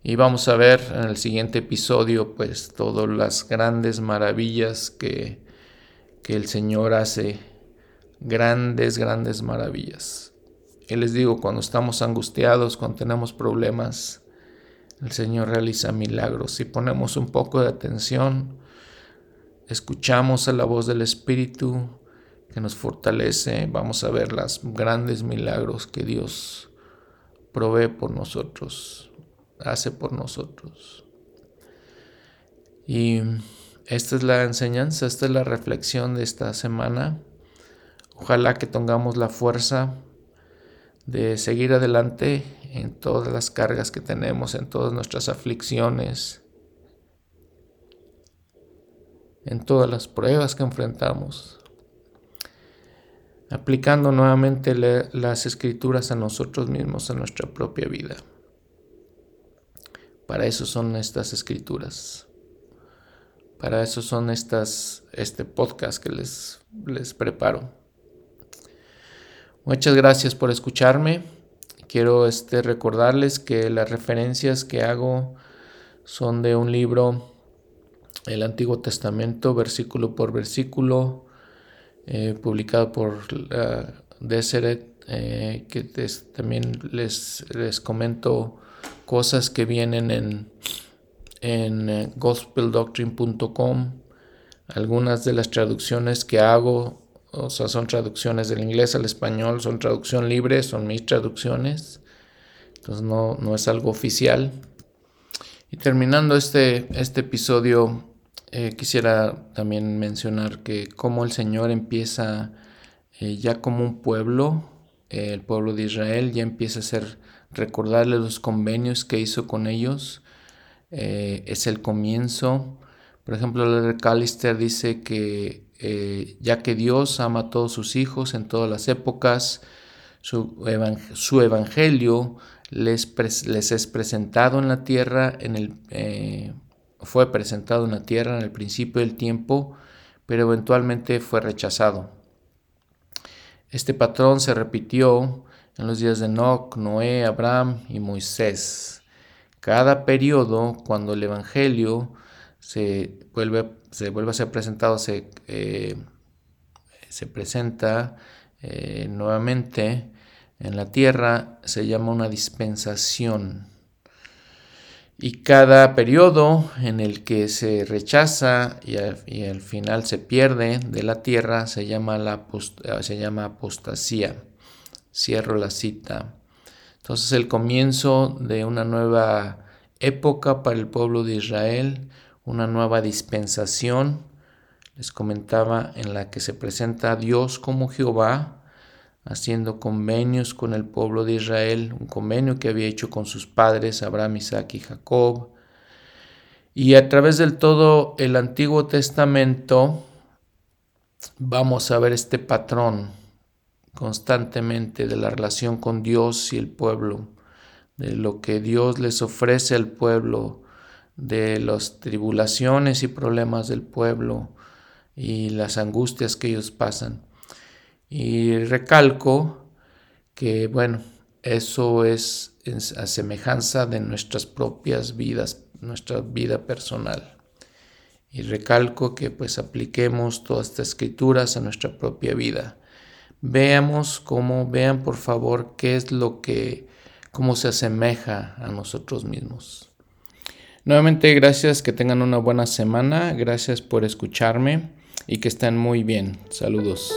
Speaker 2: Y vamos a ver en el siguiente episodio, pues todas las grandes maravillas que, que el Señor hace. Grandes, grandes maravillas. Y les digo, cuando estamos angustiados, cuando tenemos problemas, el Señor realiza milagros. Si ponemos un poco de atención, escuchamos a la voz del Espíritu que nos fortalece, vamos a ver los grandes milagros que Dios provee por nosotros, hace por nosotros. Y esta es la enseñanza, esta es la reflexión de esta semana. Ojalá que tengamos la fuerza de seguir adelante en todas las cargas que tenemos, en todas nuestras aflicciones, en todas las pruebas que enfrentamos, aplicando nuevamente las escrituras a nosotros mismos, a nuestra propia vida. Para eso son estas escrituras. Para eso son estas, este podcast que les, les preparo. Muchas gracias por escucharme. Quiero este, recordarles que las referencias que hago son de un libro, el Antiguo Testamento, versículo por versículo, eh, publicado por uh, Deseret, eh, que también les, les comento cosas que vienen en, en eh, gospeldoctrine.com. Algunas de las traducciones que hago o sea, son traducciones del inglés al español, son traducción libre, son mis traducciones. Entonces no, no es algo oficial. Y terminando este, este episodio, eh, quisiera también mencionar que como el Señor empieza eh, ya como un pueblo, el pueblo de Israel ya empieza a ser, recordarle los convenios que hizo con ellos. es el comienzo. Por ejemplo, el Callister dice que eh, ya que Dios ama a todos sus hijos en todas las épocas, su, evangelio les, es presentado en la tierra, en el, eh, fue presentado en la tierra en el principio del tiempo, pero eventualmente fue rechazado. Este patrón se repitió en los días de Enoch, Noé, Abraham y Moisés. Cada periodo, cuando el Evangelio se vuelve, se vuelve a ser presentado, se, eh, se presenta eh, nuevamente en la tierra, se llama una dispensación. Y cada periodo en el que se rechaza y al, final se pierde de la tierra se llama, la se llama apostasía. Cierro la cita. Entonces el comienzo de una nueva época para el pueblo de Israel, una nueva dispensación, les comentaba, en la que se presenta a Dios como Jehová, haciendo convenios con el pueblo de Israel, un convenio que había hecho con sus padres, Abraham, Isaac y Jacob. Y a través del todo el Antiguo Testamento vamos a ver este patrón constantemente de la relación con Dios y el pueblo, de lo que Dios les ofrece al pueblo, de las tribulaciones y problemas del pueblo y las angustias que ellos pasan. Y recalco que, bueno, eso es a semejanza de nuestras propias vidas, nuestra vida personal. Y recalco que pues apliquemos todas estas escrituras a nuestra propia vida. Veamos cómo, vean por favor qué es lo que cómo se asemeja a nosotros mismos. Nuevamente, gracias, que tengan una buena semana, gracias por escucharme y que estén muy bien. Saludos.